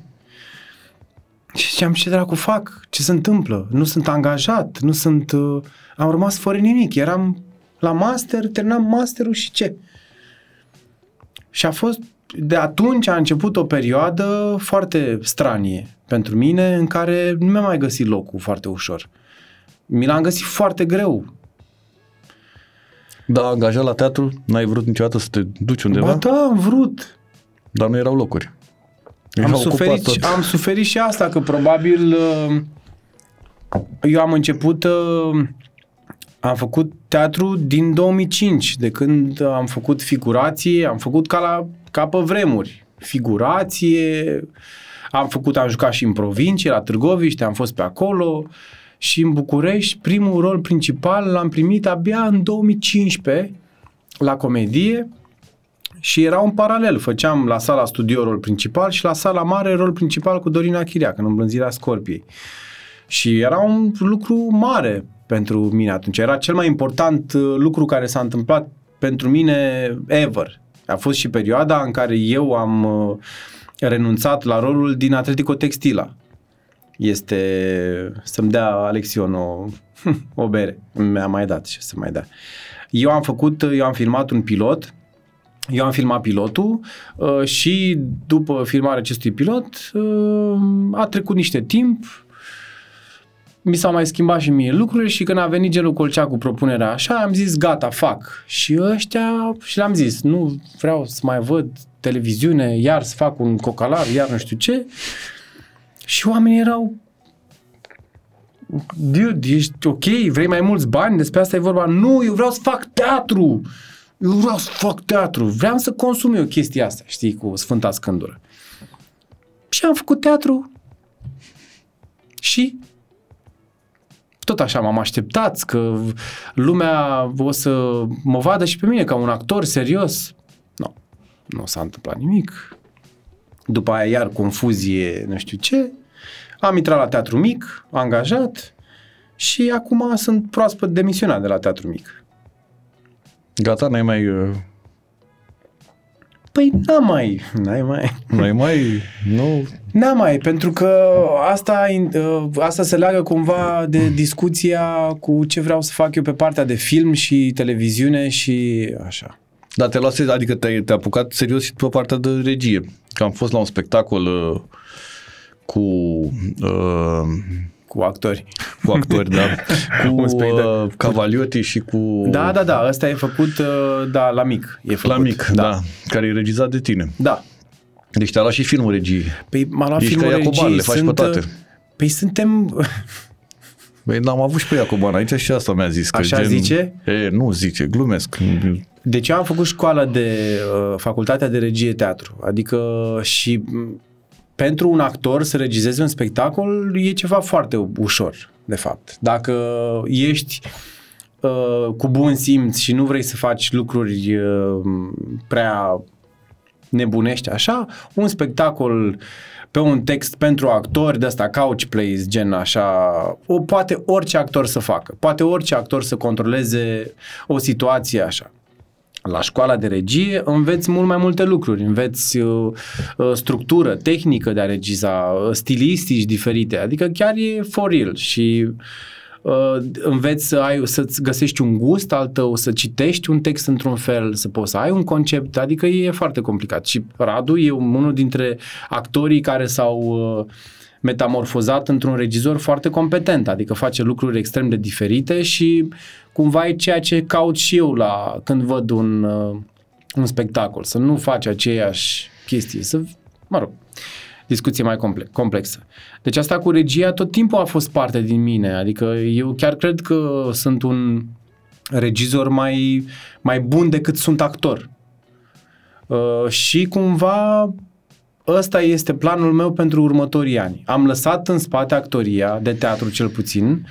ziceam, ce dracu fac? Ce se întâmplă? Nu sunt angajat, nu sunt... Uh, am rămas fără nimic, eram la master, terminam masterul și ce? Și a fost, de atunci a început o perioadă foarte stranie pentru mine, în care nu mi-am mai găsit locul foarte ușor. Mi l-am găsit foarte greu. Da, angajat la teatru, n-ai vrut niciodată să te duci undeva, Ba da, am vrut. dar nu erau locuri. Am Erau suferit, ocupat tot. am suferit și asta, că probabil uh, eu am început, uh, am făcut teatru din 2005, de când am făcut figurație, am făcut ca, la, ca pe vremuri. Figurație, am făcut, am jucat și în provincie, la Târgoviște, am fost pe acolo și în București, primul rol principal l-am primit abia în 2015 la comedie, și era un paralel. Făceam la sala studio rol principal și la sala mare rol principal cu Dorina Chiriac în îmbrânzirea Scorpiei. Și era un lucru mare pentru mine atunci. Era cel mai important uh, lucru care s-a întâmplat pentru mine ever. A fost și perioada în care eu am uh, renunțat la rolul din Atletico Textila. Este să-mi dea Alexion o, o bere. Mi-a mai dat și să mai dea. Eu am făcut, eu am filmat un pilot eu am filmat pilotul uh, și după filmarea acestui pilot uh, a trecut niște timp, mi s-au mai schimbat și mie lucrurile și când a venit Gelu Colcea cu propunerea așa, am zis gata, fac. Și ăștia, și le-am zis, nu vreau să mai văd televiziune, iar să fac un cocalar, iar nu știu ce. Și oamenii erau Dude, ești ok, vrei mai mulți bani, despre asta e vorba. Nu, eu vreau să fac teatru. Eu vreau să fac teatru, vreau să consum eu chestia asta, știi, cu Sfânta Scândură. Și am făcut teatru și tot așa m-am așteptat că lumea o să mă vadă și pe mine ca un actor serios. Nu, nu s-a întâmplat nimic. După aia iar confuzie, nu știu ce. Am intrat la teatru mic, angajat și acum sunt proaspăt demisionat de la teatru mic. Gata, n-ai mai... uh, Păi n-am mai, n-ai mai. N-ai mai... Nu... N-am mai, pentru că asta, uh, asta se leagă cumva de discuția cu ce vreau să fac eu pe partea de film și televiziune și așa. Dar te luase, adică te-ai, te-ai apucat serios și pe partea de regie. Că am fost la un spectacol uh, cu... Uh, Cu actori. cu actori, da. Cu Un spectacol. uh, Cavaliotti și cu... Da, da, da, ăsta e făcut, uh, da, la mic. E făcut. La mic, da. da. Care e regizat de tine. Da. Deci te-a luat și filmul regie. Păi m-a luat Ești filmul ca Iacoban, regii. le faci pe toate. Păi suntem... Băi, n-am avut și pe Iacoban aici și asta mi-a zis. Că Așa gen, zice? E, nu zice, glumesc. Deci eu am făcut școala de uh, facultatea de regie teatru. Adică și m, pentru un actor să regizeze un spectacol e ceva foarte ușor, de fapt. Dacă ești uh, cu bun simț și nu vrei să faci lucruri uh, prea nebunești așa, un spectacol pe un text pentru actori de asta couch plays, gen așa, o poate orice actor să facă. Poate orice actor să controleze o situație așa. La școala de regie înveți mult mai multe lucruri, înveți uh, uh, structură, tehnică de a regiza, uh, stilistici diferite, adică chiar e for real. Și uh, înveți să ai, să-ți găsești un gust al tău, să citești un text într-un fel, să poți să ai un concept, adică e foarte complicat. Și Radu e unul dintre actorii care s-au uh, metamorfozat într-un regizor foarte competent, adică face lucruri extrem de diferite și cumva e ceea ce caut și eu la când văd un, uh, un spectacol, să nu faci aceeași chestie, să, mă rog, discuție mai comple- complexă. Deci asta cu regia tot timpul a fost parte din mine, adică eu chiar cred că sunt un regizor mai, mai bun decât sunt actor. Uh, și cumva ăsta este planul meu pentru următorii ani. Am lăsat în spate actoria, de teatru cel puțin,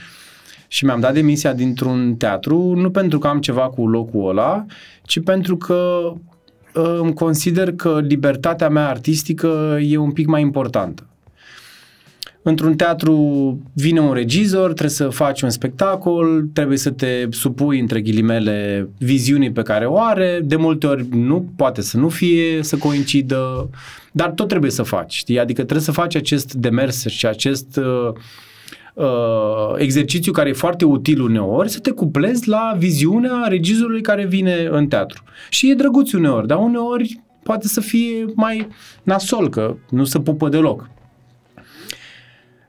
și mi-am dat demisia dintr-un teatru, nu pentru că am ceva cu locul ăla, ci pentru că uh, îmi consider că libertatea mea artistică e un pic mai importantă. Într-un teatru vine un regizor, trebuie să faci un spectacol, trebuie să te supui, între ghilimele, viziunii pe care o are. De multe ori nu, poate să nu fie, să coincidă, dar tot trebuie să faci, știi? Adică trebuie să faci acest demers și acest uh, uh, exercițiu care e foarte util uneori, să te cuplezi la viziunea regizorului care vine în teatru. Și e drăguț uneori, dar uneori poate să fie mai nasol, că nu se pupă deloc.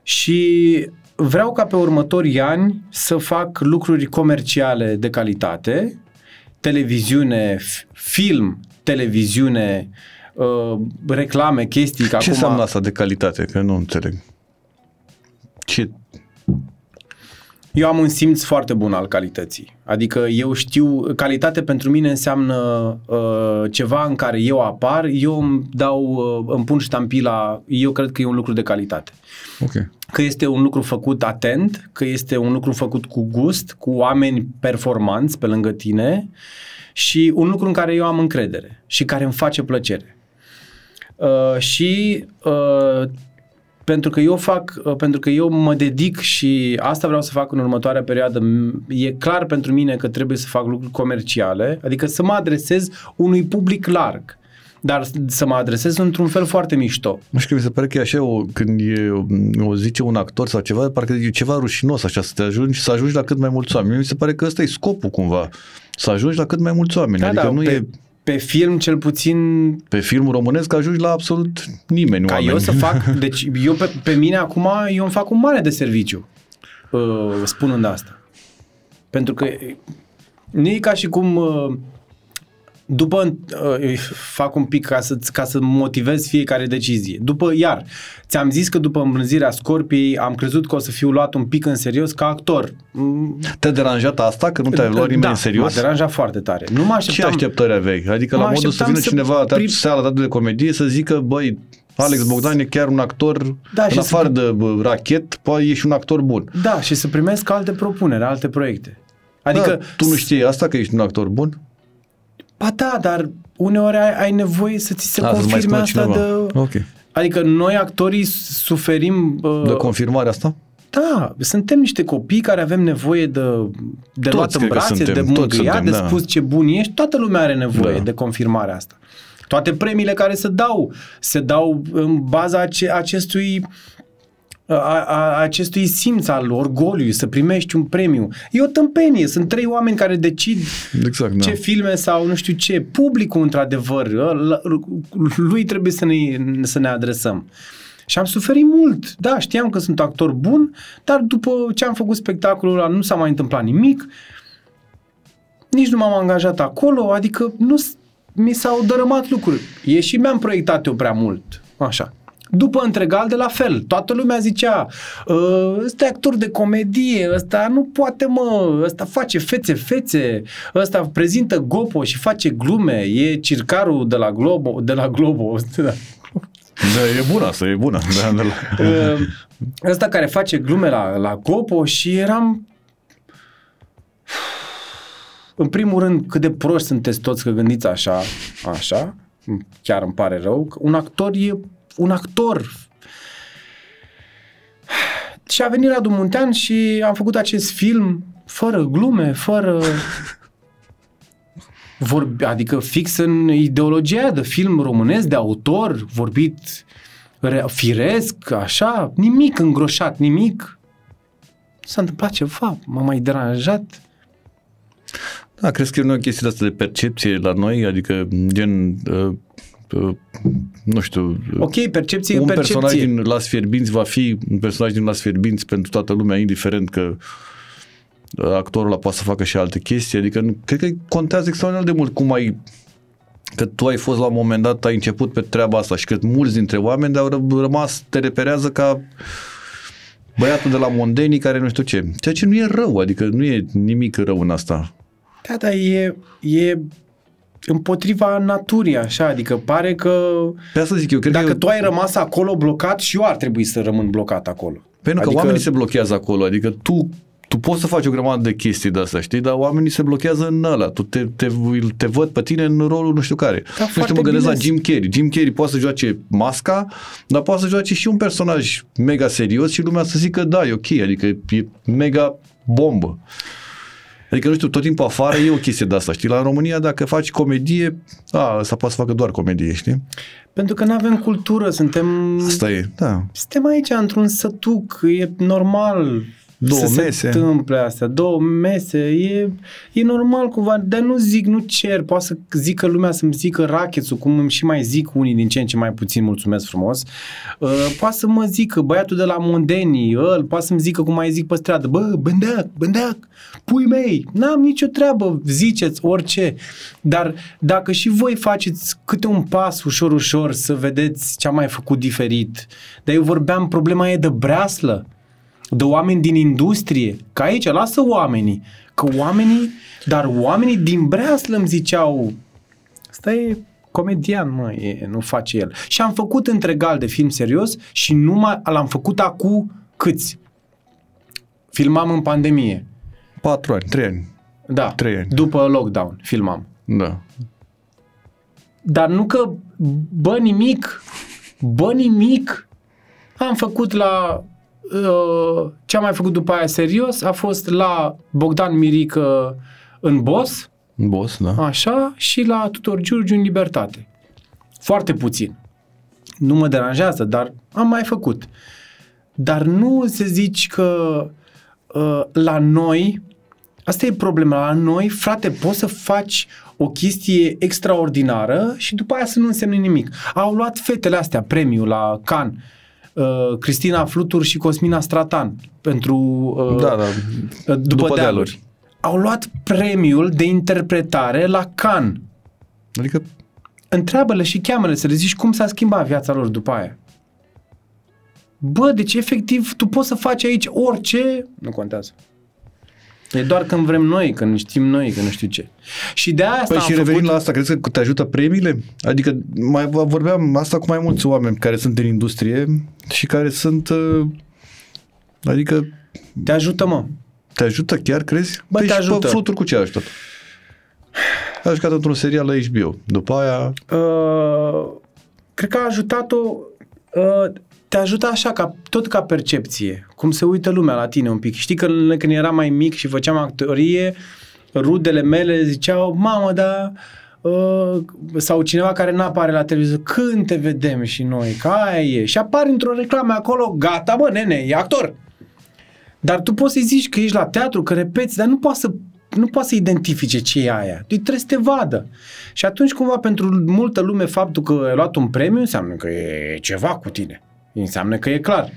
Și vreau ca pe următorii ani să fac lucruri comerciale de calitate, televiziune, f- film, televiziune, uh, reclame, chestii. Că Ce acum... înseamnă asta de calitate? Că nu înțeleg. Ce... Eu am un simț foarte bun al calității. Adică eu știu, calitate pentru mine înseamnă uh, ceva în care eu apar, eu îmi dau, uh, îmi pun ștampila, eu cred că e un lucru de calitate. Ok. Că este un lucru făcut atent, că este un lucru făcut cu gust, cu oameni performanți pe lângă tine și un lucru în care eu am încredere și care îmi face plăcere. Uh, și uh, pentru că eu fac, uh, pentru că eu mă dedic și asta vreau să fac în următoarea perioadă, m- e clar pentru mine că trebuie să fac lucruri comerciale, adică să mă adresez unui public larg, dar să mă adresez într-un fel foarte mișto. Nu știu, mi se pare că e așa, o, când e, o zice un actor sau ceva, parcă e ceva rușinos așa, să te ajungi, să ajungi la cât mai mulți oameni. Mi se pare că ăsta e scopul cumva, să ajungi la cât mai mulți oameni. Da, adică da, nu pe, e pe film cel puțin pe filmul românesc ajungi la absolut nimeni ca oameni. eu să fac, deci eu pe, pe mine acum eu îmi fac un mare de serviciu uh, spunând asta. Pentru că nu e ca și cum uh, după uh, fac un pic ca să, ca să motivez fiecare decizie. După, iar, ți-am zis că după îmbrânzirea Scorpiei am crezut că o să fiu luat un pic în serios ca actor. Mm, Te-a deranjat asta? Că nu te-ai luat nimeni da, în serios? m-a deranjat foarte tare. Nu mă Ce așteptam... așteptări aveai? Adică Mă la modul să așteptam vină să cineva la prim- seara ta de comedie să zică, băi, Alex Bogdan e chiar un actor, Da, în și să- afară de bă, rachet, poate e și un actor bun. Da, și să primesc alte propuneri, alte proiecte. Adică, da, tu nu știi asta că ești un actor bun? Ba da, dar uneori ai, ai nevoie să ți se A, să-ți mai confirme spună asta cineva. de... Ok. Adică noi actorii suferim... Uh, De confirmarea asta? Da, suntem niște copii care avem nevoie de, de Toți luat în cred că brațe, suntem, de toți mângâiat, suntem, de da. spus ce bun ești. Toată lumea are nevoie Da. de confirmarea asta. Toate premiile care se dau, se dau în baza ace- acestui a, a, acestui simț al orgoliului, să primești un premiu. E o tâmpenie. Sunt trei oameni care decid Exact, da. ce filme sau nu știu ce. Publicul, într-adevăr, ăla- lui trebuie să ne, să ne adresăm. Și am suferit mult. Da, știam că sunt actor bun, dar după ce am făcut spectacolul ăla nu s-a mai întâmplat nimic. Nici nu m-am angajat acolo, adică nu s- mi s-au dărâmat lucruri. E și mi-am proiectat eu prea mult. Așa. După întregal de la fel. Toată lumea zicea, "Ă, ăsta e actor de comedie, ăsta nu poate mă, ăsta face fețe, fețe, ăsta prezintă Gopo și face glume, e circarul de la Globo, de la Globo, da. Da, e bună asta, e bună. Da, da, da. Ă, ăsta care face glume la, la Gopo și eram în primul rând, cât de proști sunteți toți că gândiți așa, așa, chiar îmi pare rău, că un actor e un actor. Și a venit Radu Muntean și am făcut acest film fără glume, fără... Vorbi, adică fix în ideologia de film românesc, de autor, vorbit re- firesc, așa, nimic îngroșat, nimic. S-a întâmplat ceva, m-a mai deranjat. Da, crezi că e o chestie de asta de percepție la noi? Adică, gen, uh, uh, nu știu, uh, Ok, percepție un e percepție. personaj din Las Fierbinți va fi un personaj din Las Fierbinți pentru toată lumea, indiferent că uh, actorul ăla poate să facă și alte chestii. Adică, nu- cred că contează extraordinar de mult cum ai că tu ai fost la un moment dat, ai început pe treaba asta și că mulți dintre oameni au ră- rămas, te reperează ca băiatul de la Mondenii care nu știu ce. Ceea ce nu e rău, adică nu e nimic rău în asta. Da, dar e, e împotriva naturii, așa, adică pare că Pe asta zic eu, cred dacă că tu ai rămas acolo blocat și eu ar trebui să rămân blocat acolo. Pentru că Adică- oamenii se blochează acolo, adică tu tu poți să faci o grămadă de chestii de astea, știi, dar oamenii se blochează în ăla. Tu te, te, te văd pe tine în rolul nu știu care. nu știu, Da, foarte mă gândesc bine. la Jim Carrey. Jim Carrey poate să joace masca, dar poate să joace și un personaj mega serios și lumea să zică da, e ok, adică e mega bombă. Adică, nu știu, tot timpul afară e o chestie de asta, știi? La România, dacă faci comedie, a, ăsta poate să facă doar comedie, știi? Pentru că nu avem cultură, suntem, Asta e, da. suntem aici într-un sătuc, e normal Două să mese. se întâmple astea, două mese, e, e normal cumva, dar nu zic, nu cer, poate să zică lumea să-mi zică rachetul, cum îmi și mai zic unii din ce în ce mai puțin, mulțumesc frumos, uh, poate să mă zică băiatul de la Mondenii, îl, poate să-mi zică cum mai zic pe stradă, bă, bândeac, bândeac, pui mei, n-am nicio treabă, ziceți orice, dar dacă și voi faceți câte un pas ușor, ușor să vedeți ce am mai făcut diferit, dar eu vorbeam, problema e de breaslă, de oameni din industrie, că aici lasă oamenii, că oamenii, dar oamenii din breaslă îmi ziceau, ăsta e comedian, mă, e, nu face el. Și am făcut întregal de film serios și numai l-am făcut acum câți? Filmam în pandemie. Patru ani, trei ani. Da, Trei ani. după lockdown filmam. Da. Dar nu că, bă, nimic, bă, nimic. Am făcut la, uh, ce am mai făcut după aia serios, a fost la Bogdan Mirică în Boss, Boss, da. așa, și la Tutor Giurgiu în Libertate. Foarte puțin. Nu mă deranjează, dar am mai făcut. Dar nu se zici că uh, la noi, asta e problema, la noi, frate, poți să faci o chestie extraordinară și după aia să nu însemne nimic. Au luat fetele astea premiul la Cannes, uh, Cristina Flutur și Cosmina Stratan pentru uh, Da, da. după, după dealuri. Au luat premiul de interpretare la Cannes. Adică întreabă-le și cheamă-le să le zici cum s-a schimbat viața lor după aia. Bă, deci efectiv tu poți să faci aici orice, nu contează. E doar când vrem noi, când știm noi, că nu știu ce. Și de asta Păi am și făcut... revenind la asta, crezi că te ajută premiile? Adică mai vorbeam asta cu mai mulți oameni care sunt în industrie și care sunt, uh, adică Te ajută, mă. te ajută chiar, crezi? Bă, păi te și ajută. pe fluturi cu ce a ajutat? A jucat într-un serial la HBO. După aia, Uh, cred că a ajutat-o uh, te ajută așa, ca, tot ca percepție, cum se uită lumea la tine un pic. Știi că când eram mai mic și făceam actorie, rudele mele ziceau, mamă, dar uh, sau cineva care nu apare la televizor, când te vedem și noi, că aia e. Și apari într-o reclamă acolo, gata, bă, nene, e actor. Dar tu poți să-i zici că ești la teatru, că repeți, dar nu poți să nu poate să identifice ce e aia. Deci trebuie să te vadă. Și atunci cumva pentru multă lume faptul că ai luat un premiu înseamnă că e ceva cu tine. Înseamnă că e clar.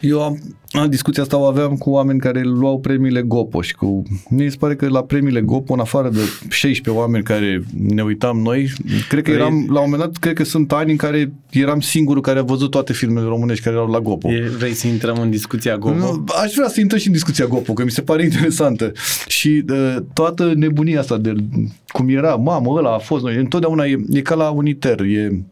Eu am, am discuția asta o aveam cu oameni care luau premiile Gopoș și cu... Mie se pare că la premiile Gopoș, în afară de 16 oameni care ne uitam noi, cred că Păi- eram, la un moment dat, cred că sunt ani în care eram singurul care a văzut toate filmele românești care erau la Gopoș. E, vrei să intrăm în discuția Gogo? Nu, aș vrea să intrăm și în discuția Gopoș, că mi se pare interesantă. Și uh, toată nebunia asta de cum era, mamă, ăla a fost noi, întotdeauna e, e ca la Uniter, e...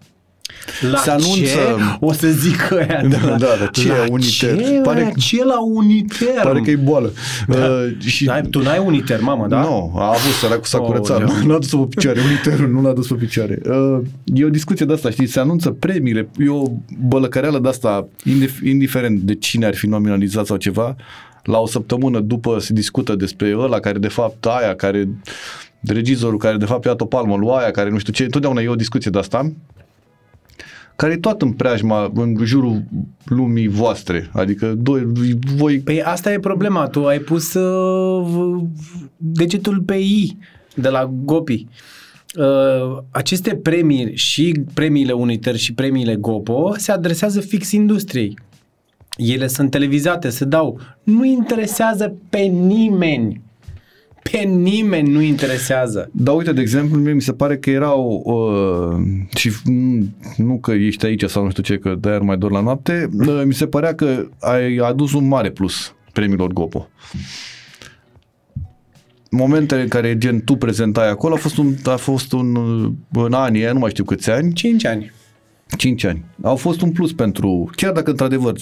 La se anunță- ce? O să zic ăia. Da, da, da, ce la e Uniter? Ce, Pare pare că- ce la Uniter? Pare că e boală. Da. Uh, și N-ai, tu n-ai Uniter, mamă, da? Nu, a avut săracul s-a Oh, curățat, da. nu l-a dus pe picioare, uniterul nu l-a dus pe picioare. Uh, e o discuție de asta, știi, se anunță premiile, e o bălăcăreală de asta, indif- indiferent de cine ar fi nominalizat sau ceva, la o săptămână după se discută despre ăla care de fapt aia, care regizorul care de fapt i-a dat o palmă lui aia, care nu știu ce, întotdeauna e o discuție de asta care e toată în preajma, în jurul lumii voastre. Adică doi, voi Păi asta e problema. Tu ai pus uh, v- degetul pe I de la Gopi. Uh, aceste premii și premiile Uniter și premiile Gopo se adresează fix industriei. Ele sunt televizate, se dau. Nu interesează pe nimeni. Pe nimeni nu interesează. Da, uite, de exemplu, mie mi se pare că erau, uh, și mm, nu că ești aici sau nu știu ce, că de-aia mai dor la noapte, uh, mi se părea că ai adus un mare plus premiilor Gopo. Momentele în care gen tu prezentai acolo a fost un, a fost un uh, în anii aia, nu mai știu câți ani, 5 ani. 5 ani. Au fost un plus pentru, chiar dacă într-adevăr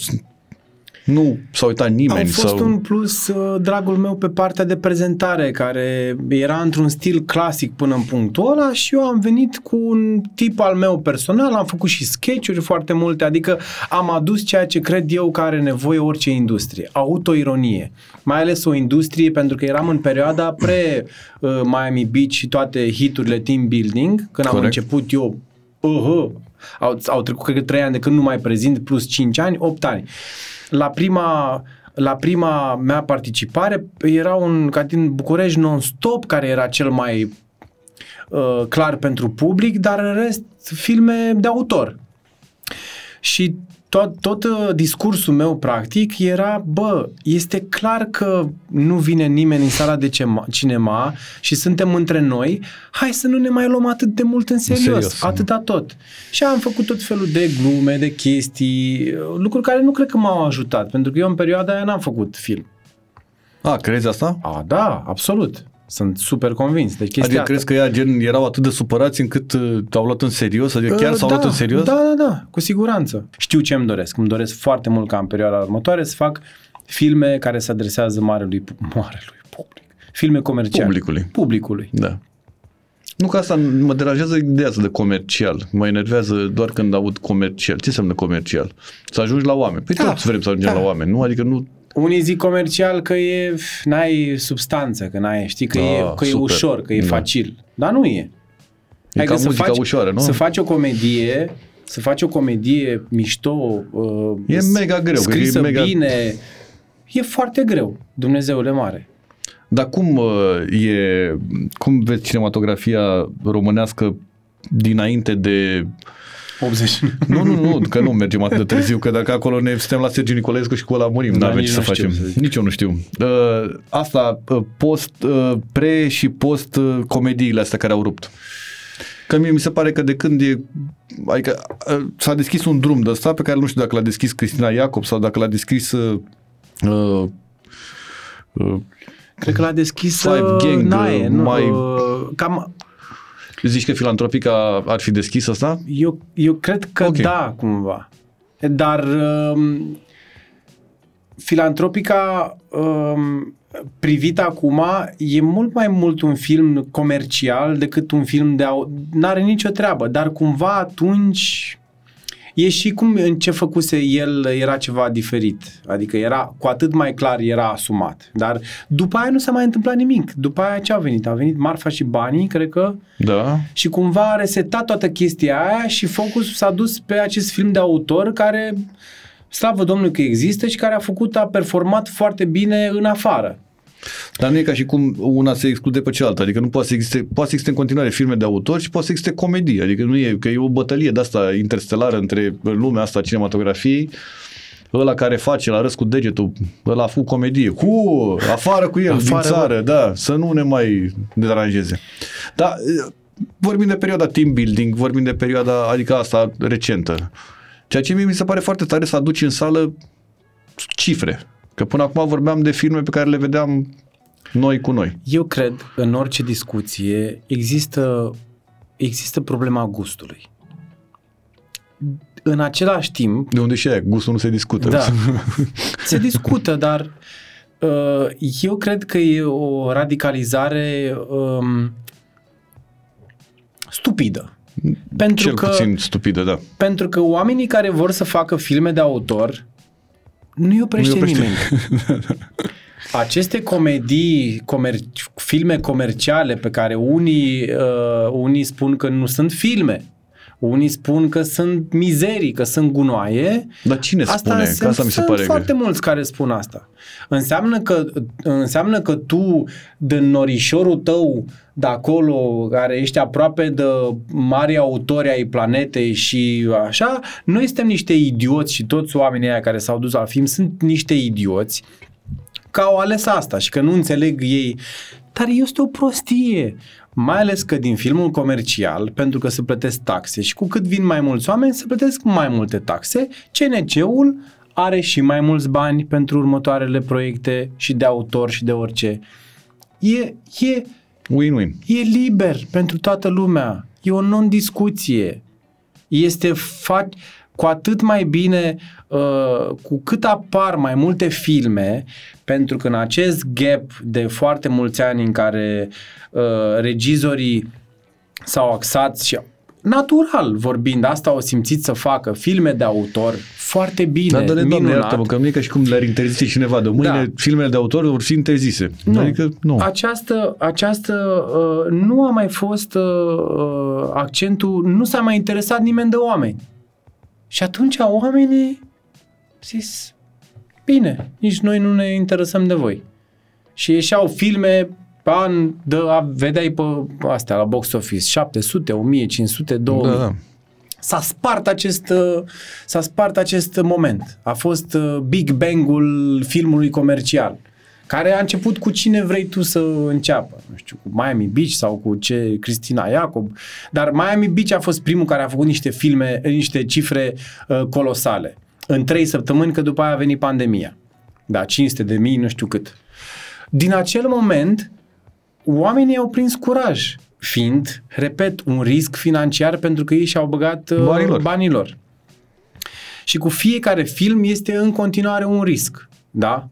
nu s-a uitat nimeni Au fost sau... un plus, uh, dragul meu, pe partea de prezentare, care era într-un stil clasic până în punctul ăla și eu am venit cu un tip al meu personal, am făcut și sketch-uri foarte multe, adică am adus ceea ce cred eu că are nevoie orice industrie, autoironie. Mai ales o industrie, pentru că eram în perioada pre uh, Miami Beach și toate hiturile team building, când am Corect. început eu, uh, au, au trecut cred că 3 ani de când nu mai prezint, plus 5 ani, 8 ani la prima, la prima mea participare era un din București non-stop care era cel mai uh, clar pentru public, dar în rest filme de autor. Și tot, tot uh, discursul meu practic era, bă, este clar că nu vine nimeni în sala de cema- cinema și suntem între noi, hai să nu ne mai luăm atât de mult în serios, serios, atâta tot. Și am făcut tot felul de glume, de chestii, uh, lucruri care nu cred că m-au ajutat, pentru că eu în perioada aia n-am făcut film. A, crezi asta? A, da, absolut. Sunt super convins de chestia Adică asta. crezi că ea gen erau atât de supărați încât uh, te-au luat în serios? Adică chiar Uh, s-au da, luat în serios? Da, da, da, cu siguranță. Știu ce îmi doresc. Îmi doresc foarte mult ca în perioada următoare să fac filme care se adresează marelui, marelui public. Filme comerciale. Publicului. Publicului. Da. Nu că asta mă deranjează ideea asta de comercial. Mă enervează doar când aud comercial. Ce înseamnă comercial? Să ajungi la oameni. Păi Da, toți vrem să ajungem da. la oameni, nu? Adică nu... Unii zic comercial că e, n-ai substanță, că n-ai, știi, că, Da, e, că e super. ușor, că e Da. facil. Dar nu e. E ca muzica ușoară, nu? Să faci o comedie, să faci o comedie mișto, uh, E mega greu, că e scrisă mega- bine, e foarte greu, Dumnezeule mare. Dar cum uh, e... Cum vezi cinematografia românească dinainte de 80. Nu, nu, nu, că nu mergem atât de târziu, că dacă acolo ne suntem la Sergiu Nicolescu și cu ăla murim, Da, nu avem nici ce să nu știu facem. să zic. Nici eu nu știu. Uh, asta, uh, post, uh, pre și post uh, comediile astea care au rupt. Că mie mi se pare că de când e, adică uh, s-a deschis un drum de ăsta pe care nu știu dacă l-a deschis Cristina Iacob sau dacă l-a deschis uh, uh, uh, Cred că l-a deschis Five uh, Gang, Nae, uh, nu, mai- uh, cam, zici că filantropica ar fi deschis asta? eu, eu cred că Ok. okay. da, cumva. Dar um, filantropica um, privit acum e mult mai mult un film comercial decât un film de... Au... N-are nicio treabă, dar cumva atunci e și cum în ce făcuse el era ceva diferit. Adică era cu atât mai clar era asumat. Dar după aia nu s-a mai întâmplat nimic. După aia ce a venit? A venit marfa și banii, cred că Da. și cumva a resetat toată chestia aia și focusul s-a dus pe acest film de autor care, slavă Domnului că există și care a făcut, a performat foarte bine în afară. Dar nu e ca și cum una se exclude pe cealaltă, adică nu poate să existe, poate să existe în continuare filme de autor și poate să existe comedie, adică nu e, că e o bătălie de asta interstelară între lumea asta a cinematografiei, ăla care face la râs cu degetul, ăla a făcut comedie, cu, afară cu el, Afară, din țară, da, să nu ne mai deranjeze. Da, vorbim de perioada team building, vorbim de perioada, adică asta recentă. Ceea ce mie mi se pare foarte tare să aduci în sală cifre. Că până acum vorbeam de filme pe care le vedeam noi cu noi. Eu cred, în orice discuție, există, există problema gustului. În același timp, De unde și aia, gustul nu se discută. Da. Se discută, dar uh, eu cred că e o radicalizare um, stupidă. Pentru Cel că, puțin stupidă, da. pentru că oamenii care vor să facă filme de autor nu-i oprește, Nu-i oprește. nimeni. Aceste comedii, comer- filme comerciale pe care unii, uh, unii spun că nu sunt filme, unii spun că sunt mizerii, că sunt gunoaie, Dar cine spune? Că înseamnă- asta mi se sunt pare foarte că... mulți care spun asta. Înseamnă că, înseamnă că tu, din norișorul tău de acolo, care ești aproape de mari autori ai planetei și așa, noi suntem niște idioți și toți oamenii aia care s-au dus la film sunt niște idioți că au ales asta și că nu înțeleg ei. Dar este o prostie. Mai ales că din filmul comercial, pentru că se plătesc taxe și cu cât vin mai mulți oameni, se plătesc mai multe taxe, CNC-ul are și mai mulți bani pentru următoarele proiecte și de autor și de orice. E, e, Win-win. e liber pentru toată lumea. E o non-discuție. Este fa- cu atât mai bine uh, cu cât apar mai multe filme, pentru că în acest gap de foarte mulți ani în care uh, regizorii s-au axat și natural vorbind, asta au simțit să facă filme de autor foarte bine, Dar, doamne, doamne, minunat. iartă-mă, că nu e ca și cum le-ar interzice cineva. De mâine Da. filmele de autor vor fi interzise. Nu. Adică, nu. Această, această uh, nu a mai fost uh, uh, accentul, nu s-a mai interesat nimeni de oameni. Și atunci oamenii zis, bine, nici noi nu ne interesăm de voi. Și ieșeau filme pe an, de, a, vedeai pe astea la box office, 700, 1500, 2000. Da, da. S-a spart acest, uh, s-a spart acest moment. A fost uh, Big Bang-ul filmului comercial, care a început cu cine vrei tu să înceapă. Nu știu, cu Miami Beach sau cu ce Cristina Iacob. Dar Miami Beach a fost primul care a făcut niște filme, niște cifre uh, colosale. În trei săptămâni, că după aia a venit pandemia. Da, 500 de mii, nu știu cât. Din acel moment, oamenii au prins curaj, fiind, repet, un risc financiar pentru că ei și-au băgat uh, Banii lor. banii lor. Și cu fiecare film este în continuare un risc, da?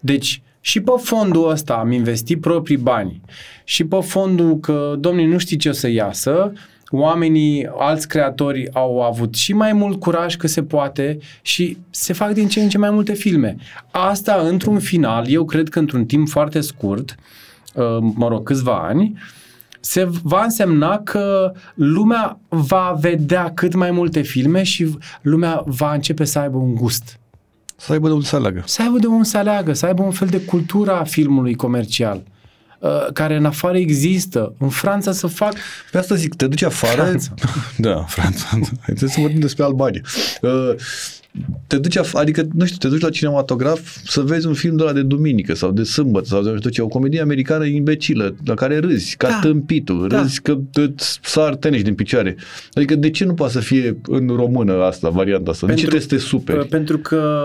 Deci, și pe fondul ăsta am investit proprii bani și pe fondul că, domnule, nu știi ce o să iasă, oamenii, alți creatori au avut și mai mult curaj că se poate și se fac din ce în ce mai multe filme. Asta, într-un final, eu cred că într-un timp foarte scurt, uh, mă rog, câțiva ani, se va însemna că lumea va vedea cât mai multe filme și lumea va începe să aibă un gust. Să aibă de unde să aleagă. Să aibă de unde să aleagă, să aibă un fel de cultură a filmului comercial. uh, care în afară există. În Franța să fac... Pe asta zic, te duci afară... Franța. Da, Franța. Haideți să vorbim despre Albania. Uh, te duci, af- adică, nu știu, te duci la cinematograf să vezi un film de la de duminică sau de sâmbătă sau de nu știu ce, o comedie americană imbecilă, la care râzi, ca Da. tâmpitul, Da. râzi că îți sar tenești din picioare. Adică de ce nu poate să fie în română asta, varianta asta? de ce trebuie să te superi? Uh, Pentru că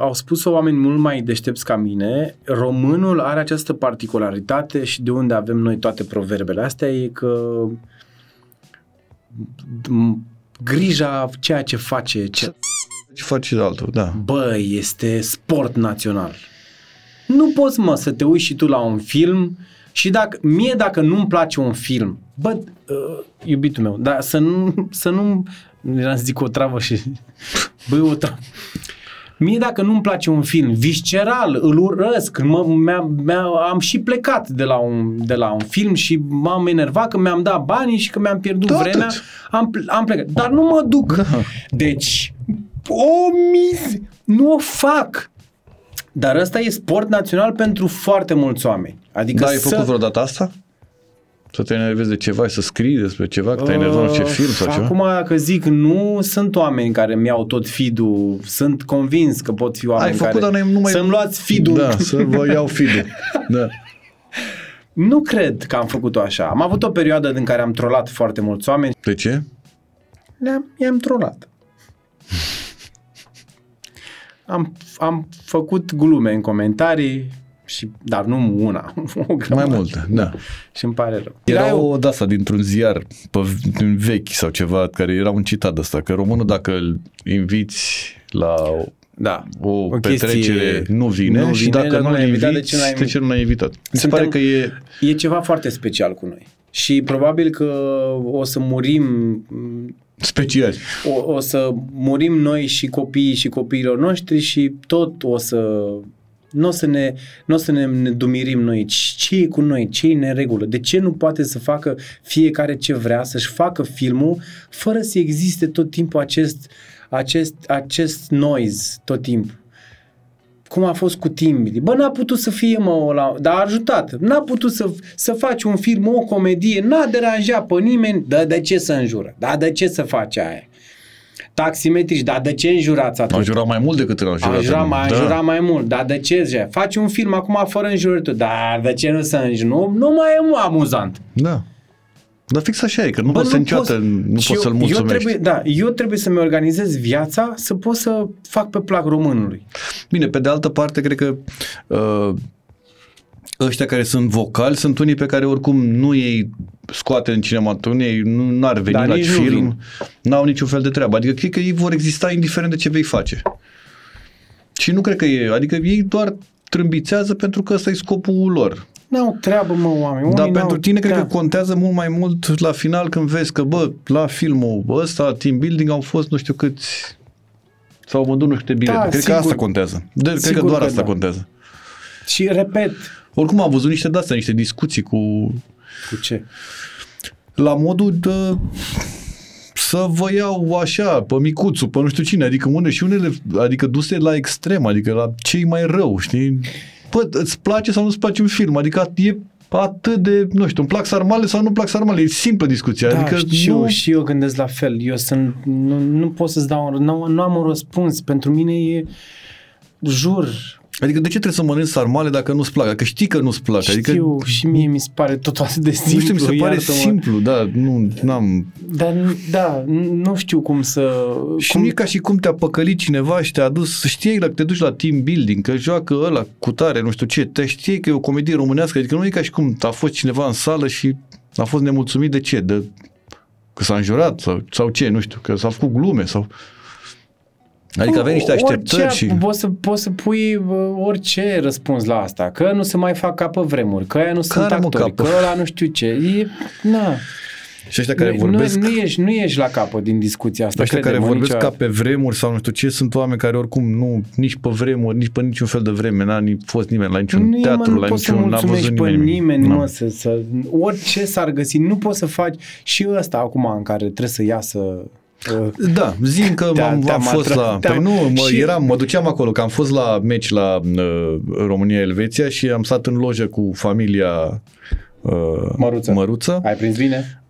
au spus oameni mult mai deștepți ca mine, românul are această particularitate și de unde avem noi toate proverbele astea e că m- grija ceea ce face, ce, Ce faci și altul, da. bă, este sport național. Nu poți, mă, să te uiți și tu la un film și dacă, mie dacă nu-mi place un film, bă, uh, iubitul meu, dar să nu, să nu, eram să zic o travă și, băi, o travă. Mie dacă nu-mi place un film, visceral, îl urăsc, mă, mi-a, mi-a, am și plecat de la, un, de la un film și m-am enervat că mi-am dat banii și că mi-am pierdut Da, vremea, atât. am, ple- am plecat. Dar nu mă duc. Da. Deci, o mis, nu o fac. Dar ăsta e sport național pentru foarte mulți oameni. Adică Da, ai să... făcut vreodată asta? Să te enervezi de ceva și să scrii despre ceva, că te-ai enervat nu știu ce film sau ceva? Uh, Acum, dacă zic nu, sunt oameni care mi-au tot feed-ul, sunt convins că pot fi oameni Ai făcut, care... dar nu mai... Să-mi luați feed-ul. Da, să vă iau feed-ul. Da. Nu cred că am făcut-o așa. Am avut o perioadă în care am trolat foarte mulți oameni. De ce? Le-am, i-am trolat. Am, am făcut glume în comentarii, și, dar nu una, o grămadă. Mai multe, da. Și îmi pare rău. Era o de asta dintr-un ziar pe, din vechi sau ceva, care era un citat de asta, că românul dacă îl inviți la o, da, o, o petrecere chestie nu vine, nu și vine, dacă dar nu nu l l-ai invitat, inviți, de ce n-ai de ce nu l-ai invitat? Mi se Suntem- pare că e... E ceva foarte special cu noi. Și probabil că o să murim Special. o, o să murim noi și copiii și copiilor noștri și tot o să nu o să ne, n-o să ne, ne dumirim noi. Ce e cu noi? Ce e în neregulă? De ce nu poate să facă fiecare ce vrea, să-și facă filmul fără să existe tot timpul acest, acest, acest noise tot timpul? Cum a fost cu Timbili. Bă, n-a putut să fie, mă, la, dar a ajutat. N-a putut să, să faci un film, o comedie, n-a deranjat pe nimeni. Da, de ce să înjură? Da, de ce să faci aia? Taximetrici, dar de ce înjurați atât? Au jurat mai mult decât au jurat. Am jurat, mai, da. da. jurat mai mult, dar de ce? zice? Faci un film acum fără înjurături, dar de ce nu să înjuri? Nu, nu mai e mă, amuzant. Da. Dar fix așa e, că nu Bă, poți să niciodată, nu Și poți să-l eu, mulțumești. eu trebuie, da, eu trebuie să-mi organizez viața să pot să fac pe plac românului. Bine, pe de altă parte, cred că uh, ăștia care sunt vocali sunt unii pe care oricum nu ei scoate în cinematograf, ei nu ar veni Da, la nici nu film, vin. n-au niciun fel de treabă. Adică cred că ei vor exista indiferent de ce vei face. Și nu cred că e, adică ei doar trâmbițează pentru că ăsta e scopul lor. N-au treabă, mă, oameni. Dar Unii pentru n-au tine cred că treabă. contează mult mai mult la final când vezi că, bă, la filmul ăsta, team building, au fost nu știu câți sau vândut nu știu câte bilete. Da, cred sigur. că asta contează. De, cred că Sigur doar că asta da. contează. Și repet, Oricum am văzut niște de-astea, niște discuții cu cu ce? la modul de să vă iau așa, pe micuțul, pe nu știu cine, adică unele și unele, adică duse la extrem, adică la cei mai rău, știi? Bă, îți place sau nu-ți place un film, adică e atât de, nu știu, îmi plac sarmale sau nu plac sarmale, e simplă discuția, Da, adică și, nu... eu, și eu gândesc la fel. Eu sunt, nu, nu pot să-ți dau, un- nu, nu am un răspuns. Pentru mine e, jur, Adică de ce trebuie să mănânci sarmale dacă nu-ți plac? Dacă știi că nu-ți plac. știu, adică și mie mi se pare tot atât de simplu. nu știu, mi se pare iartă-mă. simplu, da, nu am Dar, da, nu știu cum să... Și cum, nu e ca și cum te-a păcălit cineva și te-a dus, să știi că te duci la team building, că joacă ăla cu tare, nu știu ce, te știi că e o comedie românească, adică nu e ca și cum a fost cineva în sală și a fost nemulțumit de ce, de că s-a înjurat sau, sau ce, nu știu, că s-a făcut glume sau... Adică aveai niște așteptări orice, și... Poți să, poți să pui bă, orice răspuns la asta. Că nu se mai fac ca pe vremuri, că aia nu sunt Care, mă, actori, capă? că ăla nu știu ce. E, na. Și ăștia care nu, vorbesc... nu, nu, ești, nu ești la capăt din discuția asta. Ăștia care crede-mă, vorbesc ca niciodată. pe vremuri sau nu știu ce, sunt oameni care oricum nu, nici pe vremuri, nici pe niciun fel de vreme, n-a ni- fost nimeni la niciun nu e, teatru, mă, nu la poți să niciun, n-a mulțumești văzut pe nimeni. nimeni, Nu. mă, să, să, orice s-ar găsi, nu poți să faci și ăsta acum în care trebuie să iasă Uh, Da, zim că Te-a- am, te-am am fost atra- la... te-am- Păi nu, mă, și- eram, mă duceam acolo, că am fost la meci la uh, România-Elveția și am stat în lojă cu familia uh, Măruță. Măruță. Ai prins bine?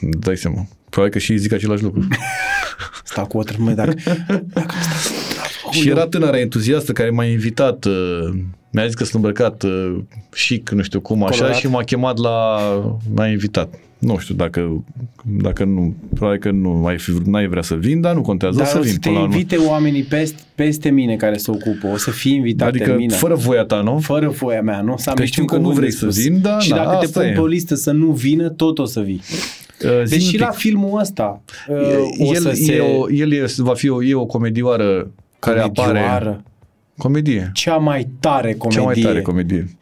Dai seama. Probabil că și ei zic același lucru. Stau cu o trămă, dacă... dacă și era tânăra entuziastă care m-a invitat, uh, mi-a zis că sunt îmbrăcat uh, chic, nu știu cum, așa, Colorat. și m-a chemat la... m-a invitat. Nu știu dacă, dacă nu, probabil că nu ai fi, n-ai vrea să vin, dar nu contează, Dar o să o vin să te până la urmă. invite oamenii peste, peste mine care se ocupă. O să fii invitat Adică de mine. fără voia ta, nu? fără voia mea, nu? Să am Că niciun știu că nu cuvânt vrei de să spus. vin, da, Și na, dacă te asta pun e. pe o listă să nu vină, tot o să vii. Uh, zi Deci un și pic. la filmul ăsta uh, o el, să se... e o, el e, va fi o, e o comedioară care apare... comedioară, Comedie. Cea mai tare comedie. Cea mai tare comedie.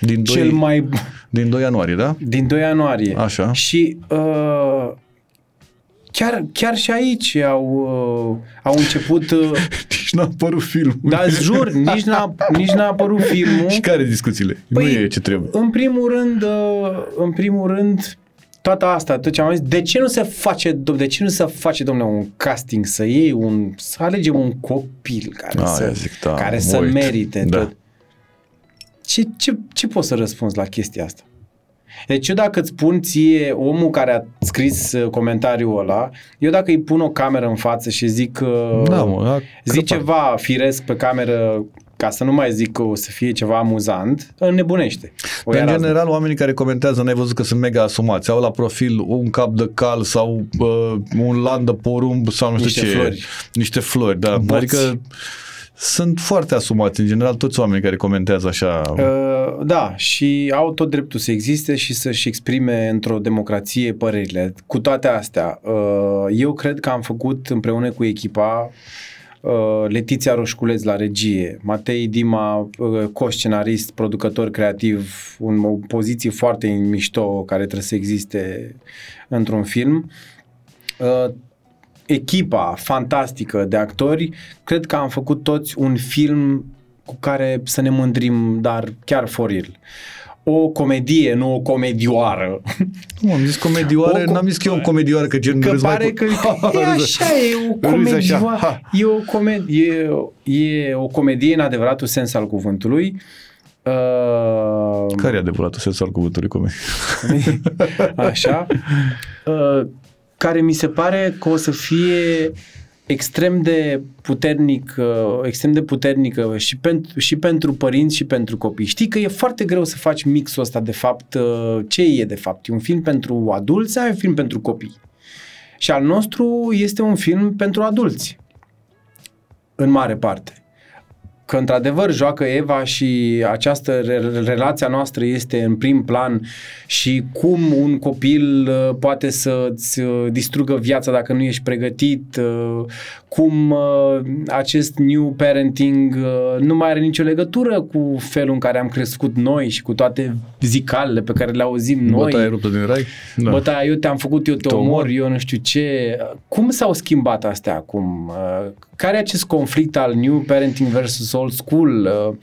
Din 2, Cel mai... din 2 ianuarie, da? Din 2 ianuarie. Așa. Și uh, chiar, chiar și aici au, uh, au început... Uh, Nici n-a apărut filmul. dar îți jur, nici n-a, nici n-a apărut filmul. Și care discuțiile? Păi, nu e ce trebuie. În primul rând, uh, în primul rând, toată asta, tot ce am zis, de ce nu se face, dom- de ce nu se face, domnule, un casting, să iei un, să alegem un copil care Aia să, zic, da, care mă să uit. merite Da. tot. Ce, ce, ce poți să răspunzi la chestia asta? Deci eu dacă îți pun ție omul care a scris uh, comentariul ăla, eu dacă îi pun o cameră în față și zic uh, Da, mă, a zic crăpat. ceva firesc pe cameră ca să nu mai zic că o să fie ceva amuzant, înnebunește. O Dar ia în razna. general, oamenii care comentează, n-ai văzut că sunt mega asumați. Au la profil un cap de cal sau uh, un lan de porumb sau nu știu Niște ce. flori. Niște flori, da. Boți. Adică sunt foarte asumați, în general, toți oamenii care comentează așa. Uh, da, și au tot dreptul să existe și să-și exprime într-o democrație părerile. Cu toate astea, uh, eu cred că am făcut împreună cu echipa uh, Letiția Roșculeț la regie, Matei Dima, uh, co-scenarist, producător creativ, un, o poziție foarte mișto care trebuie să existe într-un film. Uh, echipa fantastică de actori, cred că am făcut toți un film cu care să ne mândrim, dar chiar for real. O comedie, nu o comedioară. Nu, am zis comedioare, O co- n-am zis că e o comedioară, că gen Că râzi mai pare pu- că Ha, e râzi. așa, e o Râzi așa, comedioară. ha. E o, comedie, e o comedie în adevăratul sens al cuvântului. Uh, Care e adevăratul sens al cuvântului comedie? Așa. Uh, care mi se pare că o să fie extrem de puternic, uh, extrem de puternică și pentru, și pentru părinți și pentru copii. Știi că e foarte greu să faci mixul ăsta de fapt. uh, Ce e de fapt? E un film pentru adulți sau e un film pentru copii? Și al nostru este un film pentru adulți. În mare parte că într-adevăr joacă Eva și această re- relația noastră este în prim plan și cum un copil uh, poate să-ți uh, distrugă viața dacă nu ești pregătit, uh, cum uh, acest new parenting uh, nu mai are nicio legătură cu felul în care am crescut noi și cu toate zicalele pe care le auzim noi. Bătaie ruptă din rai? Da. Bă, da, eu te-am făcut, eu te, Te omor, omor. eu nu știu ce. Cum s-au schimbat astea acum? Uh, Care e acest conflict al New Parenting versus Old School? Uh,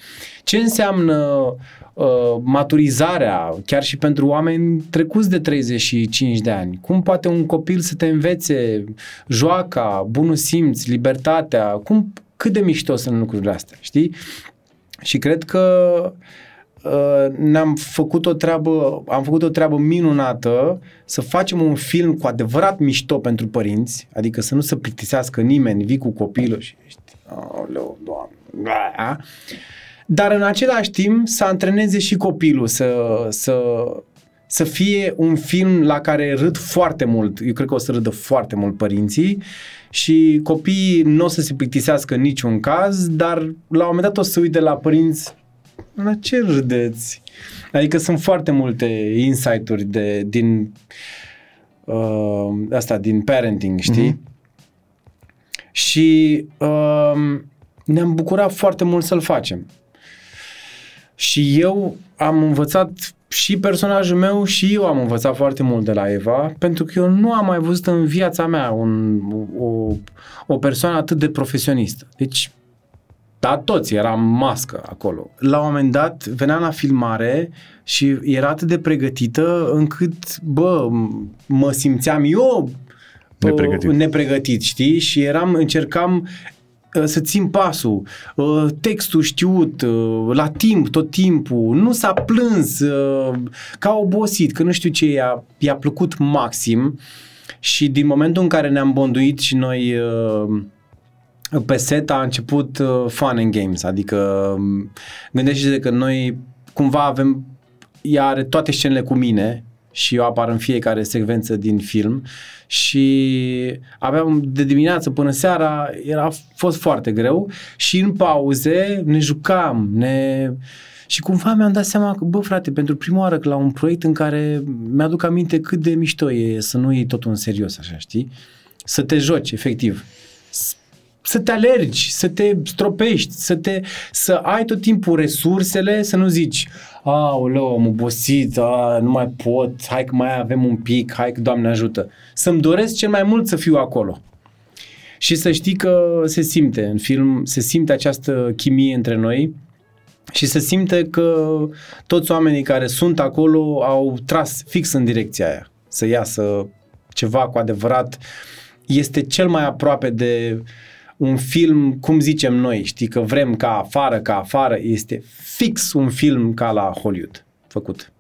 Ce înseamnă uh, maturizarea, chiar și pentru oameni trecuți de 35 de ani? Cum poate un copil să te învețe joaca, bunul simț, libertatea? Cum, cât de mișto sunt lucrurile astea, știi? Și cred că uh, ne-am făcut o treabă, am făcut o treabă minunată să facem un film cu adevărat mișto pentru părinți, adică să nu se plictisească nimeni, vii cu copilul și ești, aoleu, doamne, a. dar în același timp să antreneze și copilul să, să, să fie un film la care râd foarte mult. Eu cred că o să râdă foarte mult părinții și copiii nu o să se plictisească în niciun caz, dar la un moment dat o să se uite la părinți la ce râdeți? Adică sunt foarte multe insight-uri de, din uh, asta, din parenting, știi? Mhm. Și uh, ne-am bucurat foarte mult să-l facem. Și eu am învățat și personajul meu și eu am învățat foarte mult de la Eva, pentru că eu nu am mai văzut în viața mea un, o, o persoană atât de profesionistă. Deci, da, toți eram mască acolo. La un moment dat veneam la filmare și era atât de pregătită încât, bă, m- mă simțeam eu Nepregătit. uh, nepregătit, știi? Și eram, încercam uh, să țin pasul, uh, textul știut, uh, la timp, tot timpul, nu s-a plâns, uh, ca obosit, că nu știu ce, i-a, i-a plăcut maxim. Și din momentul în care ne-am bonduit și noi uh, pe set a început uh, fun and games, adică um, gândește-te că noi cumva avem, ea are toate scenele cu mine și eu apar în fiecare secvență din film. Și aveam de dimineață până seara, era a fost foarte greu. Și în pauze ne jucam, ne... Și cumva mi-am dat seama că, bă, frate, pentru prima oară că la un proiect în care mi-aduc aminte cât de mișto e să nu iei totul în serios, așa, știi? Să te joci, efectiv să te alergi, să te stropești, să, te, să ai tot timpul resursele, să nu zici, aoleu, am obosit, a, nu mai pot, hai că mai avem un pic, hai că Doamne ajută. Să-mi doresc cel mai mult să fiu acolo. Și să știi că se simte în film, se simte această chimie între noi și se simte că toți oamenii care sunt acolo au tras fix în direcția aia, să iasă ceva cu adevărat. Este cel mai aproape de un film, cum zicem noi, știi, că vrem ca afară, ca afară, este fix un film ca la Hollywood făcut.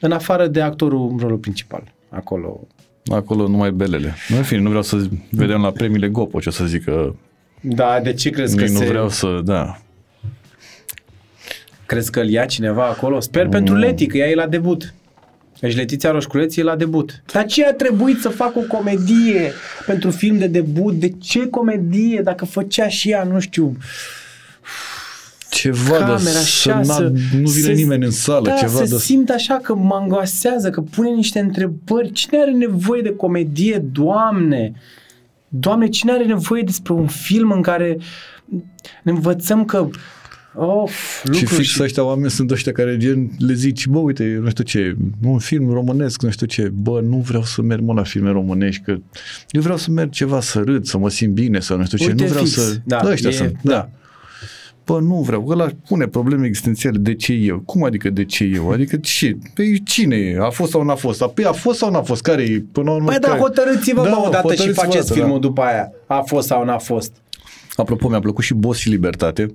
În afară de actorul în rolul principal. Acolo. Acolo numai belele. Nu, în fine, nu vreau să vedem la premiile Gopo ce o să zică. Da, de ce crezi că nu se... vreau să, da. Crezi că îl ia cineva acolo? Sper mm. pentru Leti, că ea e la debut. Deci Letiția Roșculeț e la debut. Dar ce a trebuit să facă o comedie pentru film de debut? De ce comedie dacă făcea și ea, nu știu, Ceva de camera să așa, n-a- să, nu vine să- nimeni în sală, da, ceva să de... simt așa că mă angoasează, că pune niște întrebări. Cine are nevoie de comedie, Doamne? Doamne, cine are nevoie despre un film în care ne învățăm că Of, Și lucruri fix ăștia oameni sunt ăștia care gen le zici, bă, uite, nu știu ce, un film românesc, nu știu ce, bă, nu vreau să merg mă la filme românești, că eu vreau să merg ceva să râd, să mă simt bine, să nu știu ce, Uite, nu vreau fix. să... Da, ăștia e- sunt, da. da. Bă, nu vreau, ăla pune probleme existențiale, de ce eu? Cum adică de ce eu? Adică ce? Păi cine e? A fost sau n-a fost? Păi a fost sau n-a fost? Care e? Până la urmă, Păi da, care? hotărâți-vă da, odată și hotărâți-vă faceți odată, filmul după aia. A fost sau n-a fost. Apropo, mi-a plăcut și Boss și Libertate.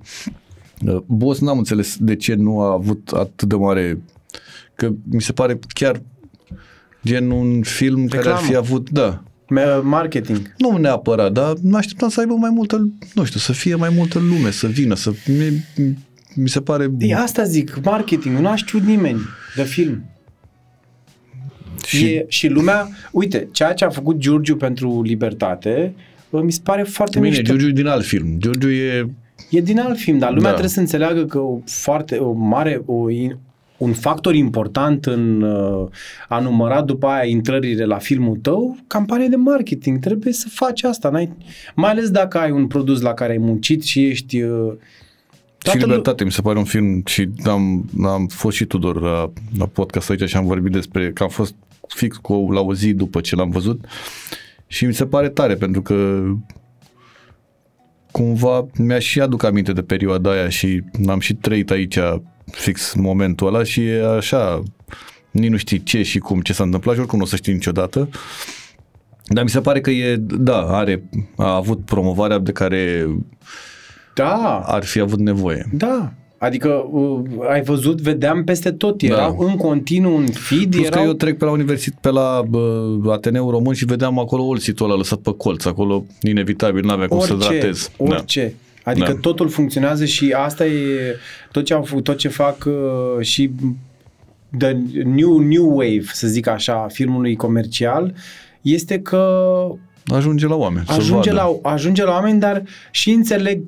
Uh, Boss n-am înțeles de ce nu a avut atât de mare... Că mi se pare chiar gen un film care ar Reclamă. fi avut... Da, Me- Marketing. nu neapărat, dar mă așteptam să aibă mai multă, nu știu, să fie mai multă lume, să vină, să... Mi, mi se pare... E, asta zic, marketing. Nu a știut nimeni de film. și Și... E, și lumea, uite, ceea ce a făcut Giurgiu pentru Libertate, bă, mi se pare foarte Bine, mișto. Giurgiu e din alt film. Giurgiu e... E din alt film, dar lumea Da. trebuie să înțeleagă că o foarte, o mare, o, in- un factor important în uh, a număra după aia intrările la filmul tău, campanie de marketing. Trebuie să faci asta. N-ai, mai ales dacă ai un produs la care ai muncit și ești... Uh, Și toată lu- Libertate, mi se pare un film și am, am fost și Tudor la, la podcast aici și am vorbit despre că am fost fix cu, la o zi după ce l-am văzut și mi se pare tare pentru că cumva mi-a și aduc aminte de perioada aia și am și trăit aici fix în momentul ăla și e așa nici nu știi ce și cum, ce s-a întâmplat și oricum nu o să știi niciodată. Dar mi se pare că e, da, are, a avut promovarea de care Da, ar fi avut nevoie. da. Adică uh, ai văzut, vedeam peste tot, erau în continuu în feed, Da. Plus erau... că eu trec pe la universitate, pe la bă, Ateneu Român și vedeam acolo olsitul ăla lăsat pe colț, acolo inevitabil, n-avea cum să orice, ratez. orice. Adică Da. totul funcționează și asta e tot ce, au, făcut- tot ce fac uh, și the new, new wave, să zic așa, filmului comercial, este că Da. Ajunge la oameni, ajunge să vadă. la, ajunge la oameni, dar și înțeleg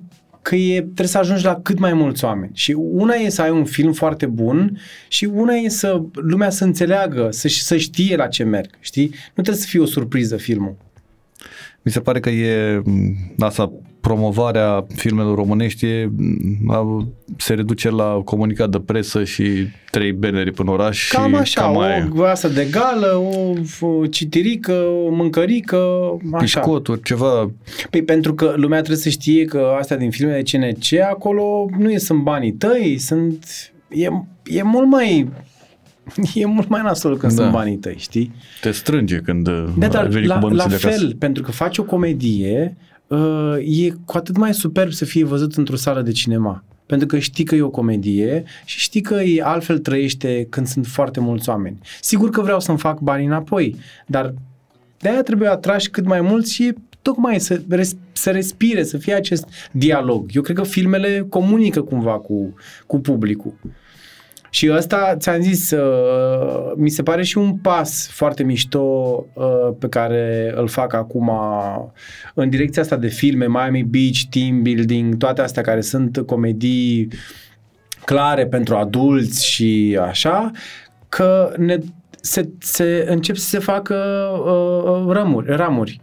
că e, trebuie să ajungi la cât mai mulți oameni. Și una e să ai un film foarte bun și una e să lumea să înțeleagă, să, să știe la ce merg, știi? Nu trebuie să fie o surpriză filmul. Mi se pare că e m, asta, promovarea filmelor românești e, m, a- se reduce la comunicat de presă și trei banneri până oraș Cam și așa, cam aia. o asta de gală, o, o citirică, o mâncărică, așa. Piscoturi, ceva Păi pentru că lumea trebuie să știe că astea din filmele CNC, acolo nu e, sunt banii tăi, sunt, e, e mult mai e mult mai nasol când Da. sunt banii tăi, știi? Te strânge când Da, ai dar venit la, cu la bănuții de fel, acasă. pentru că faci o comedie, uh, e cu atât mai superb să fie văzut într-o sală de cinema. Pentru că știi că e o comedie și știi că e altfel trăiește când sunt foarte mulți oameni. Sigur că vreau să-mi fac banii înapoi, dar de-aia trebuie atrași cât mai mulți și tocmai să, res- să respire, să fie acest dialog. Eu cred că filmele comunică cumva cu, cu publicul. Și ăsta, ți-am zis, uh, mi se pare și un pas foarte mișto uh, pe care îl fac acum în direcția asta de filme, Miami Beach, Team Building, toate astea care sunt comedii clare pentru adulți și așa, că ne, se, se încep să se facă uh, ramuri, ramuri.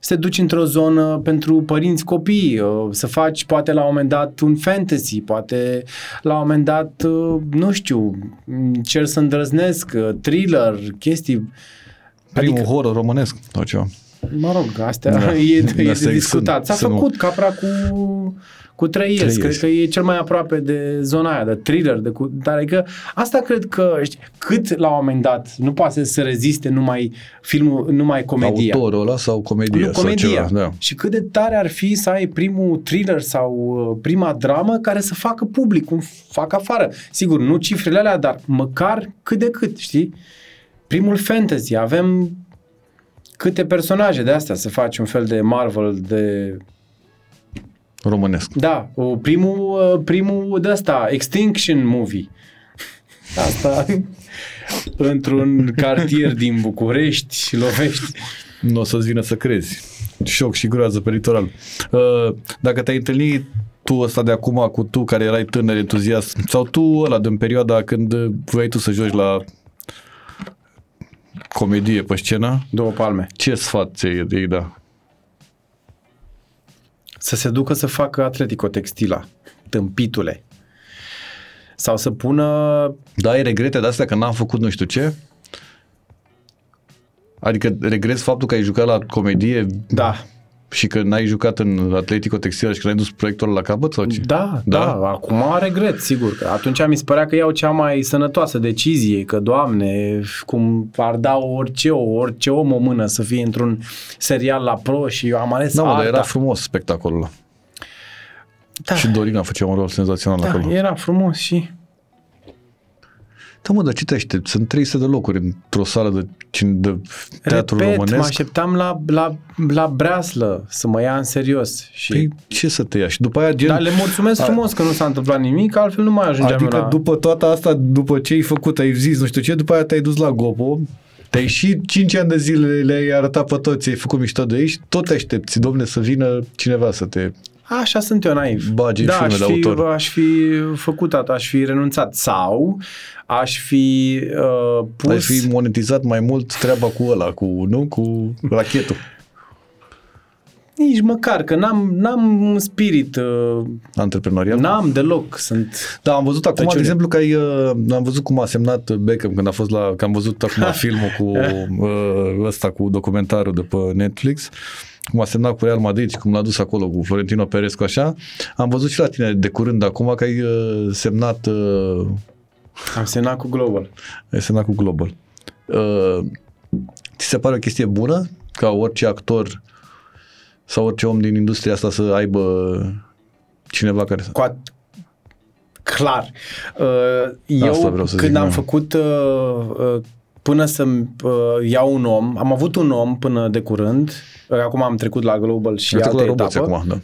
Să te duci într-o zonă pentru părinți copii, uh, să faci poate la un moment dat un fantasy, poate la un moment dat, uh, nu știu, cer să îndrăznesc, uh, thriller, chestii. Primul adică- horror românesc sau ceva. Mă rog, astea Da. da. e, e Astea de discutat. S-a sunt- făcut Capra cu, cu trei ieri. Trei Cred ieri. că e cel mai aproape de zona aia, de thriller. De cu, dar adică asta cred că, știi, cât la un moment dat nu poate să se reziste numai filmul, numai comedia. Autorul ăla sau comedia nu sau comedia. ceva. Da. Și cât de tare ar fi să ai primul thriller sau uh, prima dramă care să facă public, cum fac afară. Sigur, nu cifrele alea, dar măcar cât de cât, știi? Primul fantasy, avem câte personaje de astea să faci un fel de Marvel de... Românesc. Da, o, primul, uh, primul de asta, Extinction Movie. Asta într-un cartier din București, lovești. Nu o să-ți vină să crezi. Șoc și groază pe litoral. Uh, Dacă te-ai întâlnit tu ăsta de acum cu tu care erai tânăr entuziast sau tu ăla din perioada când uh, voiai tu să joci la comedie pe scenă, Două palme. ce sfat ți-ai de da? Să se ducă să facă Atletico Textila, tâmpitule. Sau să pună... Da, ai regrete de astea că n-am făcut nu știu ce? Adică regreți faptul că ai jucat la comedie Da, și că n-ai jucat în Atletico Textil și că n-ai dus proiectul ăla la capăt sau ce? da, da, da. Acum regret, sigur. Că atunci mi se părea că iau cea mai sănătoasă decizie, că, doamne, cum ar da orice, orice om o mână să fie într-un serial la pro și eu am ales Da, mă, alta. dar era frumos spectacolul ăla. da, Și Dorina făcea un rol senzațional da, acolo. era frumos și... Da, mă, dar citește, sunt 300 de locuri într-o sală de, cin- de teatru Repet, mă românesc. așteptam la, la, la breaslă să mă ia în serios. Și... Păi, ce să te ia? Și după aia, gen... Dar le mulțumesc frumos că nu s-a întâmplat nimic, altfel nu mai ajungeam adică eu la... după toată asta, după ce ai făcut, ai zis nu știu ce, după aia te-ai dus la Gopo, te-ai și 5 ani de zile le-ai arătat pe toți, ai făcut mișto de ei și tot te aștepți, domne, să vină cineva să te... Așa sunt eu naiv. Bagi în da, filme aș de fi, autor. aș fi făcut asta, aș fi renunțat. Sau aș fi uh, pus... Ai fi monetizat mai mult treaba cu ăla, cu, nu? Cu rachetul. Nici măcar, că n-am, n-am un spirit... Uh, Antreprenorial. n-am deloc. Sunt... Da, am văzut acum, Tăciune. de exemplu, că ai, uh, am văzut cum a semnat Beckham când a fost la, că am văzut acum filmul cu uh, ăsta, cu documentarul de pe Netflix, cum a semnat cu Real Madrid și cum l-a dus acolo cu Florentino Perez cu așa. Am văzut și la tine de curând acum că ai uh, semnat, uh, Am semnat cu Global. ai semnat cu Global. Uh, ți se pare o chestie bună ca orice actor sau orice om din industria asta să aibă cineva care să... Cu a... Clar. Uh, eu, Asta vreau să zic, când am da. făcut... Uh, uh, până să uh, iau un om, am avut un om până de curând, uh, acum am trecut la Global și Am altă trecut la etapă. roboți acum, da.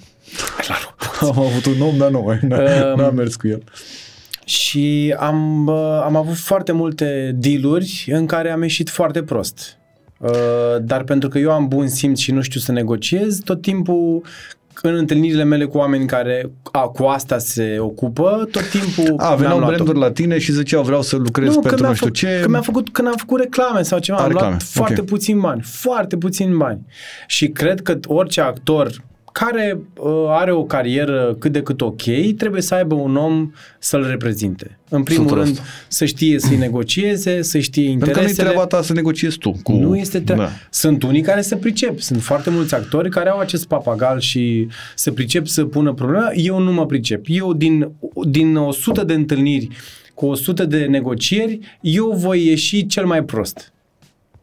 La Am avut un om, dar nu, n-a, Um, n-a mers cu el. Și am, uh, am avut foarte multe dealuri în care am ieșit foarte prost. Uh, Dar pentru că eu am bun simț și nu știu să negociez, tot timpul în întâlnirile mele cu oameni care a, cu asta se ocupă, tot timpul A, mi-am veneau luat-o. branduri la tine și ziceau vreau să lucrez Nu, pentru mi-a nu știu făcut, ce. Că mi-a făcut, când am făcut reclame sau ceva, A, am reclame, luat foarte ok. puțin bani, foarte puțin bani. Și cred că orice actor care uh, are o carieră cât de cât ok, trebuie să aibă un om să-l reprezinte. În primul 100%. rând, să știe să-i negocieze, să știe Pentru că nu-i interesele. treaba ta să negociezi tu. Cu... Nu este tre- Da. Sunt unii care se pricep. Sunt foarte mulți actori care au acest papagal și se pricep să pună problema. Eu nu mă pricep. Eu din, din 100 de întâlniri cu 100 de negocieri, eu voi ieși cel mai prost.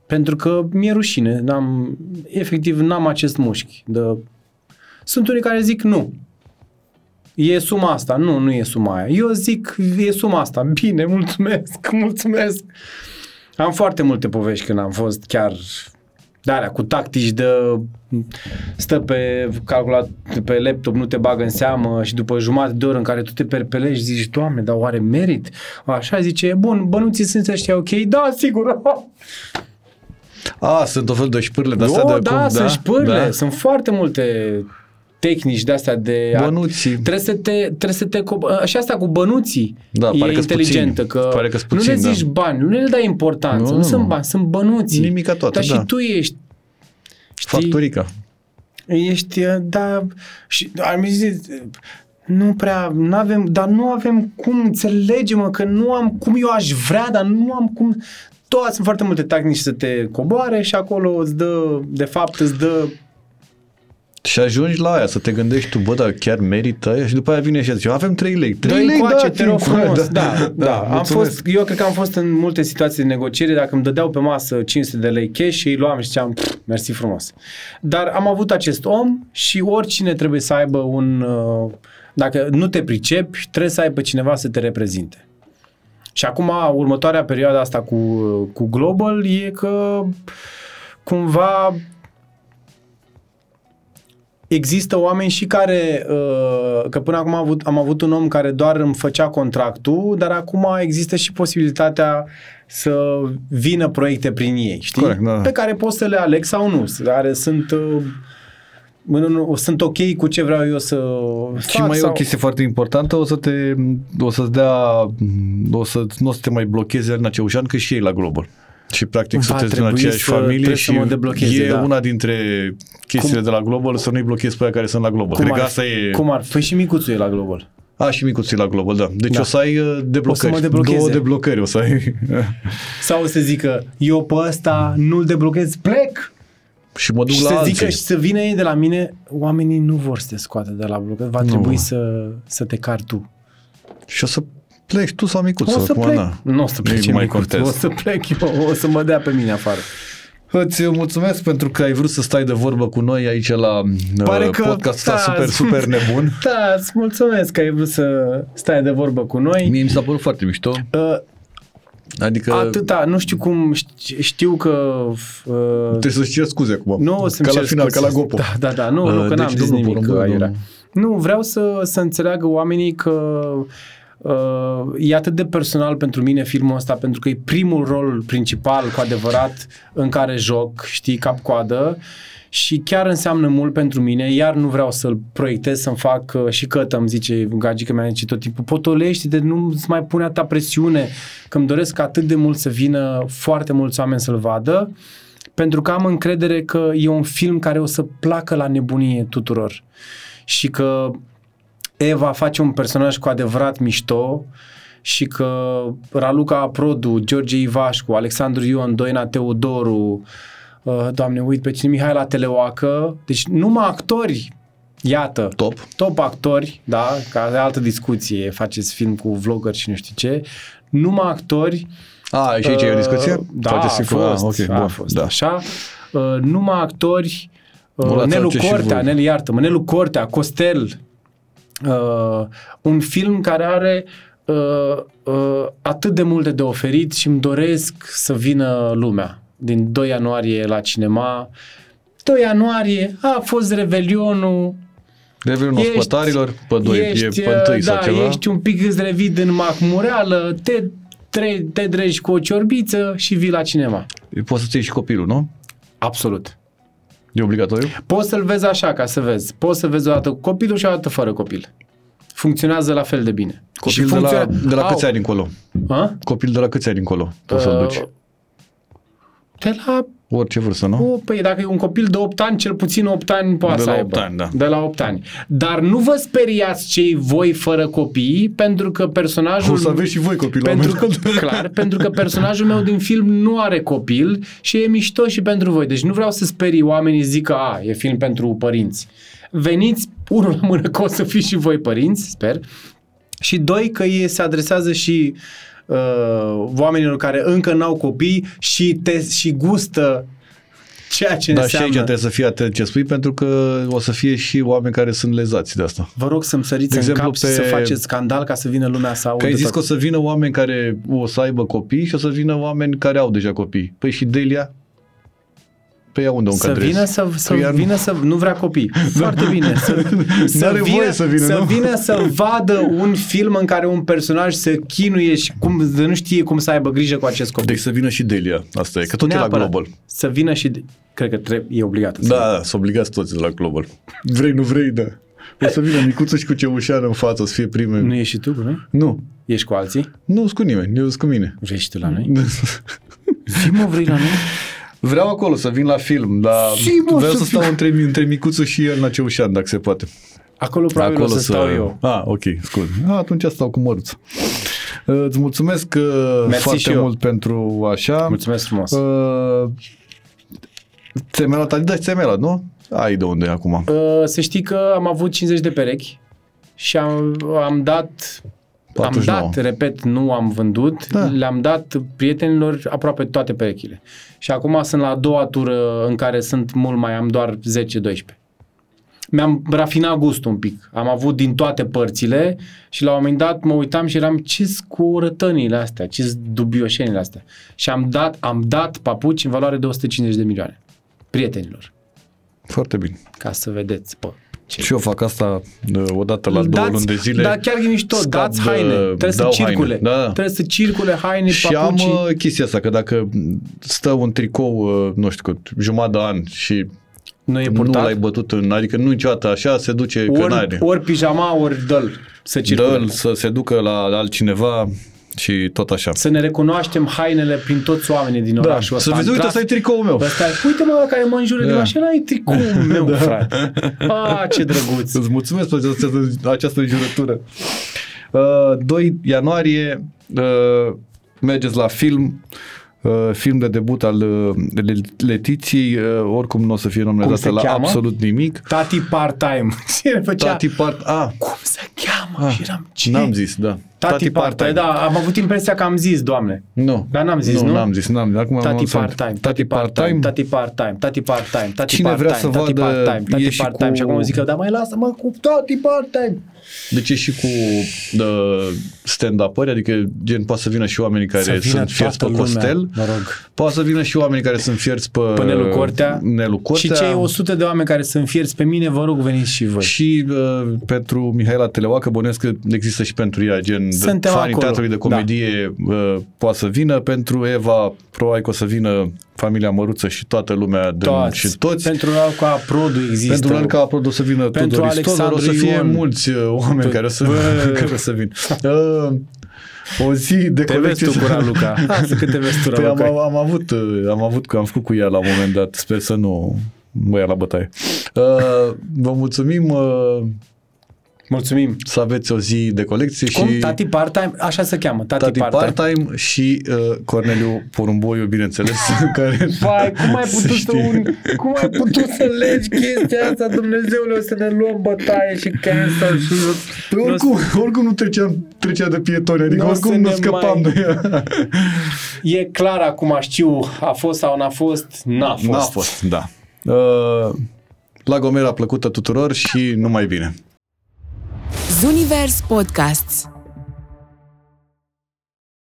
Pentru că mi-e rușine, n-am, efectiv n-am acest mușchi. De... Sunt unii care zic nu, e suma asta. Nu, nu e suma aia. Eu zic, e suma asta. Bine, mulțumesc, mulțumesc. Am foarte multe povești când am fost chiar de alea, cu tactici de stă pe calculat, pe laptop, nu te bagă în seamă și după jumătate de oră în care tu te perpelești, zici, Doamne, dar oare merit? Așa zice, bun, bănuții sunt ăștia ok? Da, sigur. A, sunt o fel de șpârle de astea Oh, de da, cum, sunt șpârle, da. sunt foarte multe tehnici de astea de... Bănuții. Trebuie să te... Trebuie să te co- și asta cu bănuții Da, e pare că-s inteligentă. puțini. Că Pare că-s nu le puțini, zici da. bani, nu le dai importanță. Nu, Nu, nu, sunt nu. bani, sunt bănuții. Nimica toată, Dar da. și tu ești... Știi? Factorica. Ești, da, și am zis, nu prea, nu avem, dar nu avem cum, înțelege-mă că nu am cum eu aș vrea, dar nu am cum. Toate sunt foarte multe tehnici să te coboare și acolo îți dă, de fapt îți dă Și ajungi la aia, să te gândești tu, bă, dar chiar merită aia? Și după aia vine și zice, avem 3 lei. 3 Dă-i lei, încoace, da, te rog frumos. Da, da, da. Am mulțumesc. fost, eu cred că am fost în multe situații de negociere, dacă îmi dădeau pe masă 500 de lei cash și îi luam și ziceam, "Pf, mersi frumos. Dar am avut acest om și oricine trebuie să aibă un... uh, Dacă nu te pricepi, trebuie să aibă cineva să te reprezinte. Și acum, următoarea perioadă asta cu, cu Global e că cumva există oameni și care, uh, că până acum am avut, am avut un om care doar îmi făcea contractul, dar acum există și posibilitatea să vină proiecte prin ei, știi? Corect, da, da. Pe care pot să le aleg sau nu, care sunt, uh, nu, nu, sunt ok cu ce vreau eu să Și fac mai e sau... o chestie foarte importantă, o să te, o să-ți dea, o să, nu o să te mai blocheze Elena Ceușan, că și ei la Global. Și practic Va sunteți în trebui aceeași să- familie trebuie și să mă deblocheze, e da. una dintre chestiile Cum- de la Global să nu-i blochezi pe aia care sunt la Global. Cum Cred că ar, asta e... cum ar? Păi și micuțul e la Global. A, și micuții la Global, da. Deci Da. o să ai uh, deblocări. O să mă deblocheze. Două deblocări o să ai. Sau să zică, eu pe ăsta nu-l deblochez, plec! și mă duc și la să alții. zică și să vină ei de la mine, oamenii nu vor să te scoată de la bloc, va Nu. trebui să, să te cari tu. Și o să pleci tu sau micuțul. O să acum, plec. na. Nu o să plec Nu mai micuț, contează. O să plec eu, o să mă dea pe mine afară. Îți mulțumesc pentru că ai vrut să stai de vorbă cu noi aici la Pare uh, că- podcastul ăsta da, super, super nebun. Da, îți mulțumesc că ai vrut să stai de vorbă cu noi. Mie mi s-a părut foarte mișto. Uh, Adică atâta, nu știu cum, ști- știu că... Uh, trebuie să-ți cer scuze acum. Nu o să-mi ca la cer final, scuze. ca la Gopo. Da, da, da. Nu, Uh, nu că deci, n-am zis domnul nimic Porumbu, aiurea. domnul- Nu, vreau să, să înțeleagă oamenii că uh, e atât de personal pentru mine filmul ăsta, pentru că e primul rol principal, cu adevărat, în care joc, știi, cap-coadă și chiar înseamnă mult pentru mine, iar nu vreau să-l proiectez, să-mi fac uh, și cătă, îmi zice gagica mea, zice tot timpul, potolești de nu-ți mai pune atâta presiune, că îmi doresc atât de mult să vină foarte mulți oameni să-l vadă, pentru că am încredere că e un film care o să placă la nebunie tuturor. Și că Eva face un personaj cu adevărat mișto și că Raluca Aprodu, George Ivașcu, Alexandru Ion, Doina Teodoru, uh, doamne, uit pe cine, Mihaela Teleoacă, deci numai actori, iată, Top. top actori, da, ca de altă discuție, faceți film cu vlogger și nu știu ce, numai actori A, și aici e o discuție? Uh, Da, Faceți a film cu- fost, ah, ok, a bun, fost da. așa. Uh, numai actori, uh, Vă luați Nelu orice și Cortea, voi. Nelu, iartă Nelu Cortea, Costel, uh, un film care are uh, uh, atât de multe de oferit și îmi doresc să vină lumea. Din 2 ianuarie la cinema. 2 ianuarie a fost Revelionul, Revelul Ești- ospătarilor, pe 2, ești, e pe 1 da, sau ceva. ești un pic îzrevit în macmureală, te, te, te dregi cu o ciorbiță și vii la cinema. Poți să-ți iei și copilul, nu? Absolut. E obligatoriu? Poți să-l vezi așa, ca să vezi. Poți să vezi o dată cu copilul și o dată fără copil. Funcționează la fel de bine. Copil și de la, funcționa- de la Au, câți ani încolo? A? Copil de la câți ani încolo? Poți să-l duci? Uh, De la Orice vârstă, nu? O, păi dacă e un copil de 8 ani, cel puțin 8 ani poate De să la aibă. 8 ani, da. De la 8 ani. Dar nu vă speriați cei voi fără copii, pentru că personajul... O să aveți și voi copil la un pentru că, moment dat. clar, pentru că personajul meu din film nu are copil și e mișto și pentru voi. Deci nu vreau să sperii oamenii zic că a, e film pentru părinți. Veniți unul la mână că o să fiți și voi părinți, sper. Și doi, că ei se adresează și uh, oamenilor care încă n-au copii și, te, și gustă ceea ce Dar și înseamnă. aici trebuie să fii atent ce spui, pentru că o să fie și oameni care sunt lezați de asta. Vă rog să-mi săriți De în exemplu, cap și pe- să faceți scandal ca să vină lumea să audă Că ai zis tot. că o să vină oameni care o să aibă copii și o să vină oameni care au deja copii. Păi și Delia? Pe ea unde o Să încadrezi? vină să, să ea nu- vină să nu vrea copii. Foarte bine. Să, să, N-are vină, voie să vină, să nu? vină să vadă un film în care un personaj se chinuie și cum, să nu știe cum să aibă grijă cu acest copil. Deci să vină și Delia. Asta e, că tot e la Neapărat. Global. Să vină și... de- Cred că trebuie, e obligat. să- Da, da, sunt obligați toți de la Global. Vrei, nu vrei, da. O să vină micuță și cu ceușeană în față, o să fie prime. Nu ești și tu cu noi? Nu, Ești cu alții? nu sunt cu nimeni, eu sunt cu mine. Vrei și tu la noi? Zi mă, vrei la noi? Vreau acolo să vin la film, dar Și, mă, vreau să să stau între, între micuță și el la Ceușan, dacă se poate. Acolo probabil acolo o să, stau eu. Ah, ok, scuze. Ah, atunci stau cu măruță. Uh, Îți mulțumesc uh, Mersi foarte și eu. mult pentru așa. Mulțumesc frumos. Uh, Țemelat, Adidas țemelat, nu? Ai de unde e acum. Uh, să știi că am avut 50 de perechi și am, am dat 49. am dat, repet, nu am vândut, Da. da. le-am dat prietenilor aproape toate perechile. Și acum sunt la a doua tură în care sunt mult mai, am doar 10-12. Mi-am rafinat gustul un pic. Am avut din toate părțile și la un moment dat mă uitam și eram ce cu rătănile astea, ce dubioșenile astea. Și am dat, am dat papuci în valoare de 150 de milioane prietenilor. Foarte bine. Ca să vedeți, bă, ce Și eu fac asta uh, odată la două luni de zile. Da, chiar e mișto, Scap dați de- haine, trebuie să dau circule. haine, da. Trebuie să circule haine, Și papuci. am uh, chestia asta, că dacă stă un tricou, uh, nu știu cât, jumătate de an și nu e nu purtat. l-ai bătut în, adică nu niciodată așa, se duce că ori, n-are. ori pijama, ori dăl să circule. Dă-l să se ducă la altcineva și tot așa. Să ne recunoaștem hainele prin toți oamenii din Da, orașul să ăsta. vezi, uite, Graf- asta e tricoul meu. Ăsta e, uite mă, care mă înjură de Da. mașină, ăla e tricoul meu, frate. A, ce drăguț. Îți mulțumesc pentru această, această jurătură. Uh, 2 ianuarie uh, mergeți la film, uh, film de debut al uh, Le- Letiției, uh, oricum nu o să fie Cum nominalizată se la cheamă? absolut nimic. Tati part-time. Cine făcea? Tati part... A, Cum se cheamă? ah, și eram, ce? n-am zis, da. Tati, part-time. Da, am avut impresia că am zis, doamne. Nu. Dar n-am zis, nu? nu? n-am zis, n-am zis. Acum am Tati anunțat. part-time, Tati part-time. tati part-time, tati part-time, tati Cine part-time, vrea să tati vadă, part-time, e tati și part-time. cu- Și acum zic că, da, mai lasă-mă cu tati part-time. Deci e și cu uh, stand-up-ări, adică gen poate să vină și oamenii care Să vină sunt fierți pe toată lumea, Costel, mă rog. poate să vină și oamenii care sunt fierți pe, Pe Nelu Cortea. Nelu Cortea. Și cei 100 de oameni care sunt fierți pe mine, vă rog, veniți și voi. Și uh, pentru Mihaela Teleoacă, bănuiesc că există și pentru ea, gen Suntem fanii acolo, teatrului de comedie da. uh, poate să vină, pentru Eva probabil că o să vină familia Măruță și toată lumea de, Toți. și toți. Pentru Alca Produ există. Pentru Anca Aprod o să vină Pentru Tudor Istodor, o să Alexandru fie Ion. mulți uh, oameni Pe- care o să, Bă. care o să vină. Uh, o zi de Te vezi colecție. tu cu Raluca. Lasă că te vezi tu, Păi am, Raluca. am, avut, uh, am avut, am făcut cu ea la un moment dat, sper să nu mă ia la bătaie. Uh, vă mulțumim, uh, Mulțumim. să aveți o zi de colecție Cum? și Tati part-time? Așa se cheamă. Tati, Tati part-time. part-time și uh, Corneliu Porumboiu, bineînțeles, care Vai, cum ai se putut să, știe. un, cum ai putut să legi chestia asta, Dumnezeule, o să ne luăm bătaie și cancel și... Păi oricum, oricum nu treceam, trecea de pietoni, adică N-o oricum să nu ne scăpam mai- de ea. E clar acum, știu, a fost sau n-a fost, n-a fost. N-a fost, da. Uh, la Gomera plăcută tuturor și numai bine. Zunivers Podcasts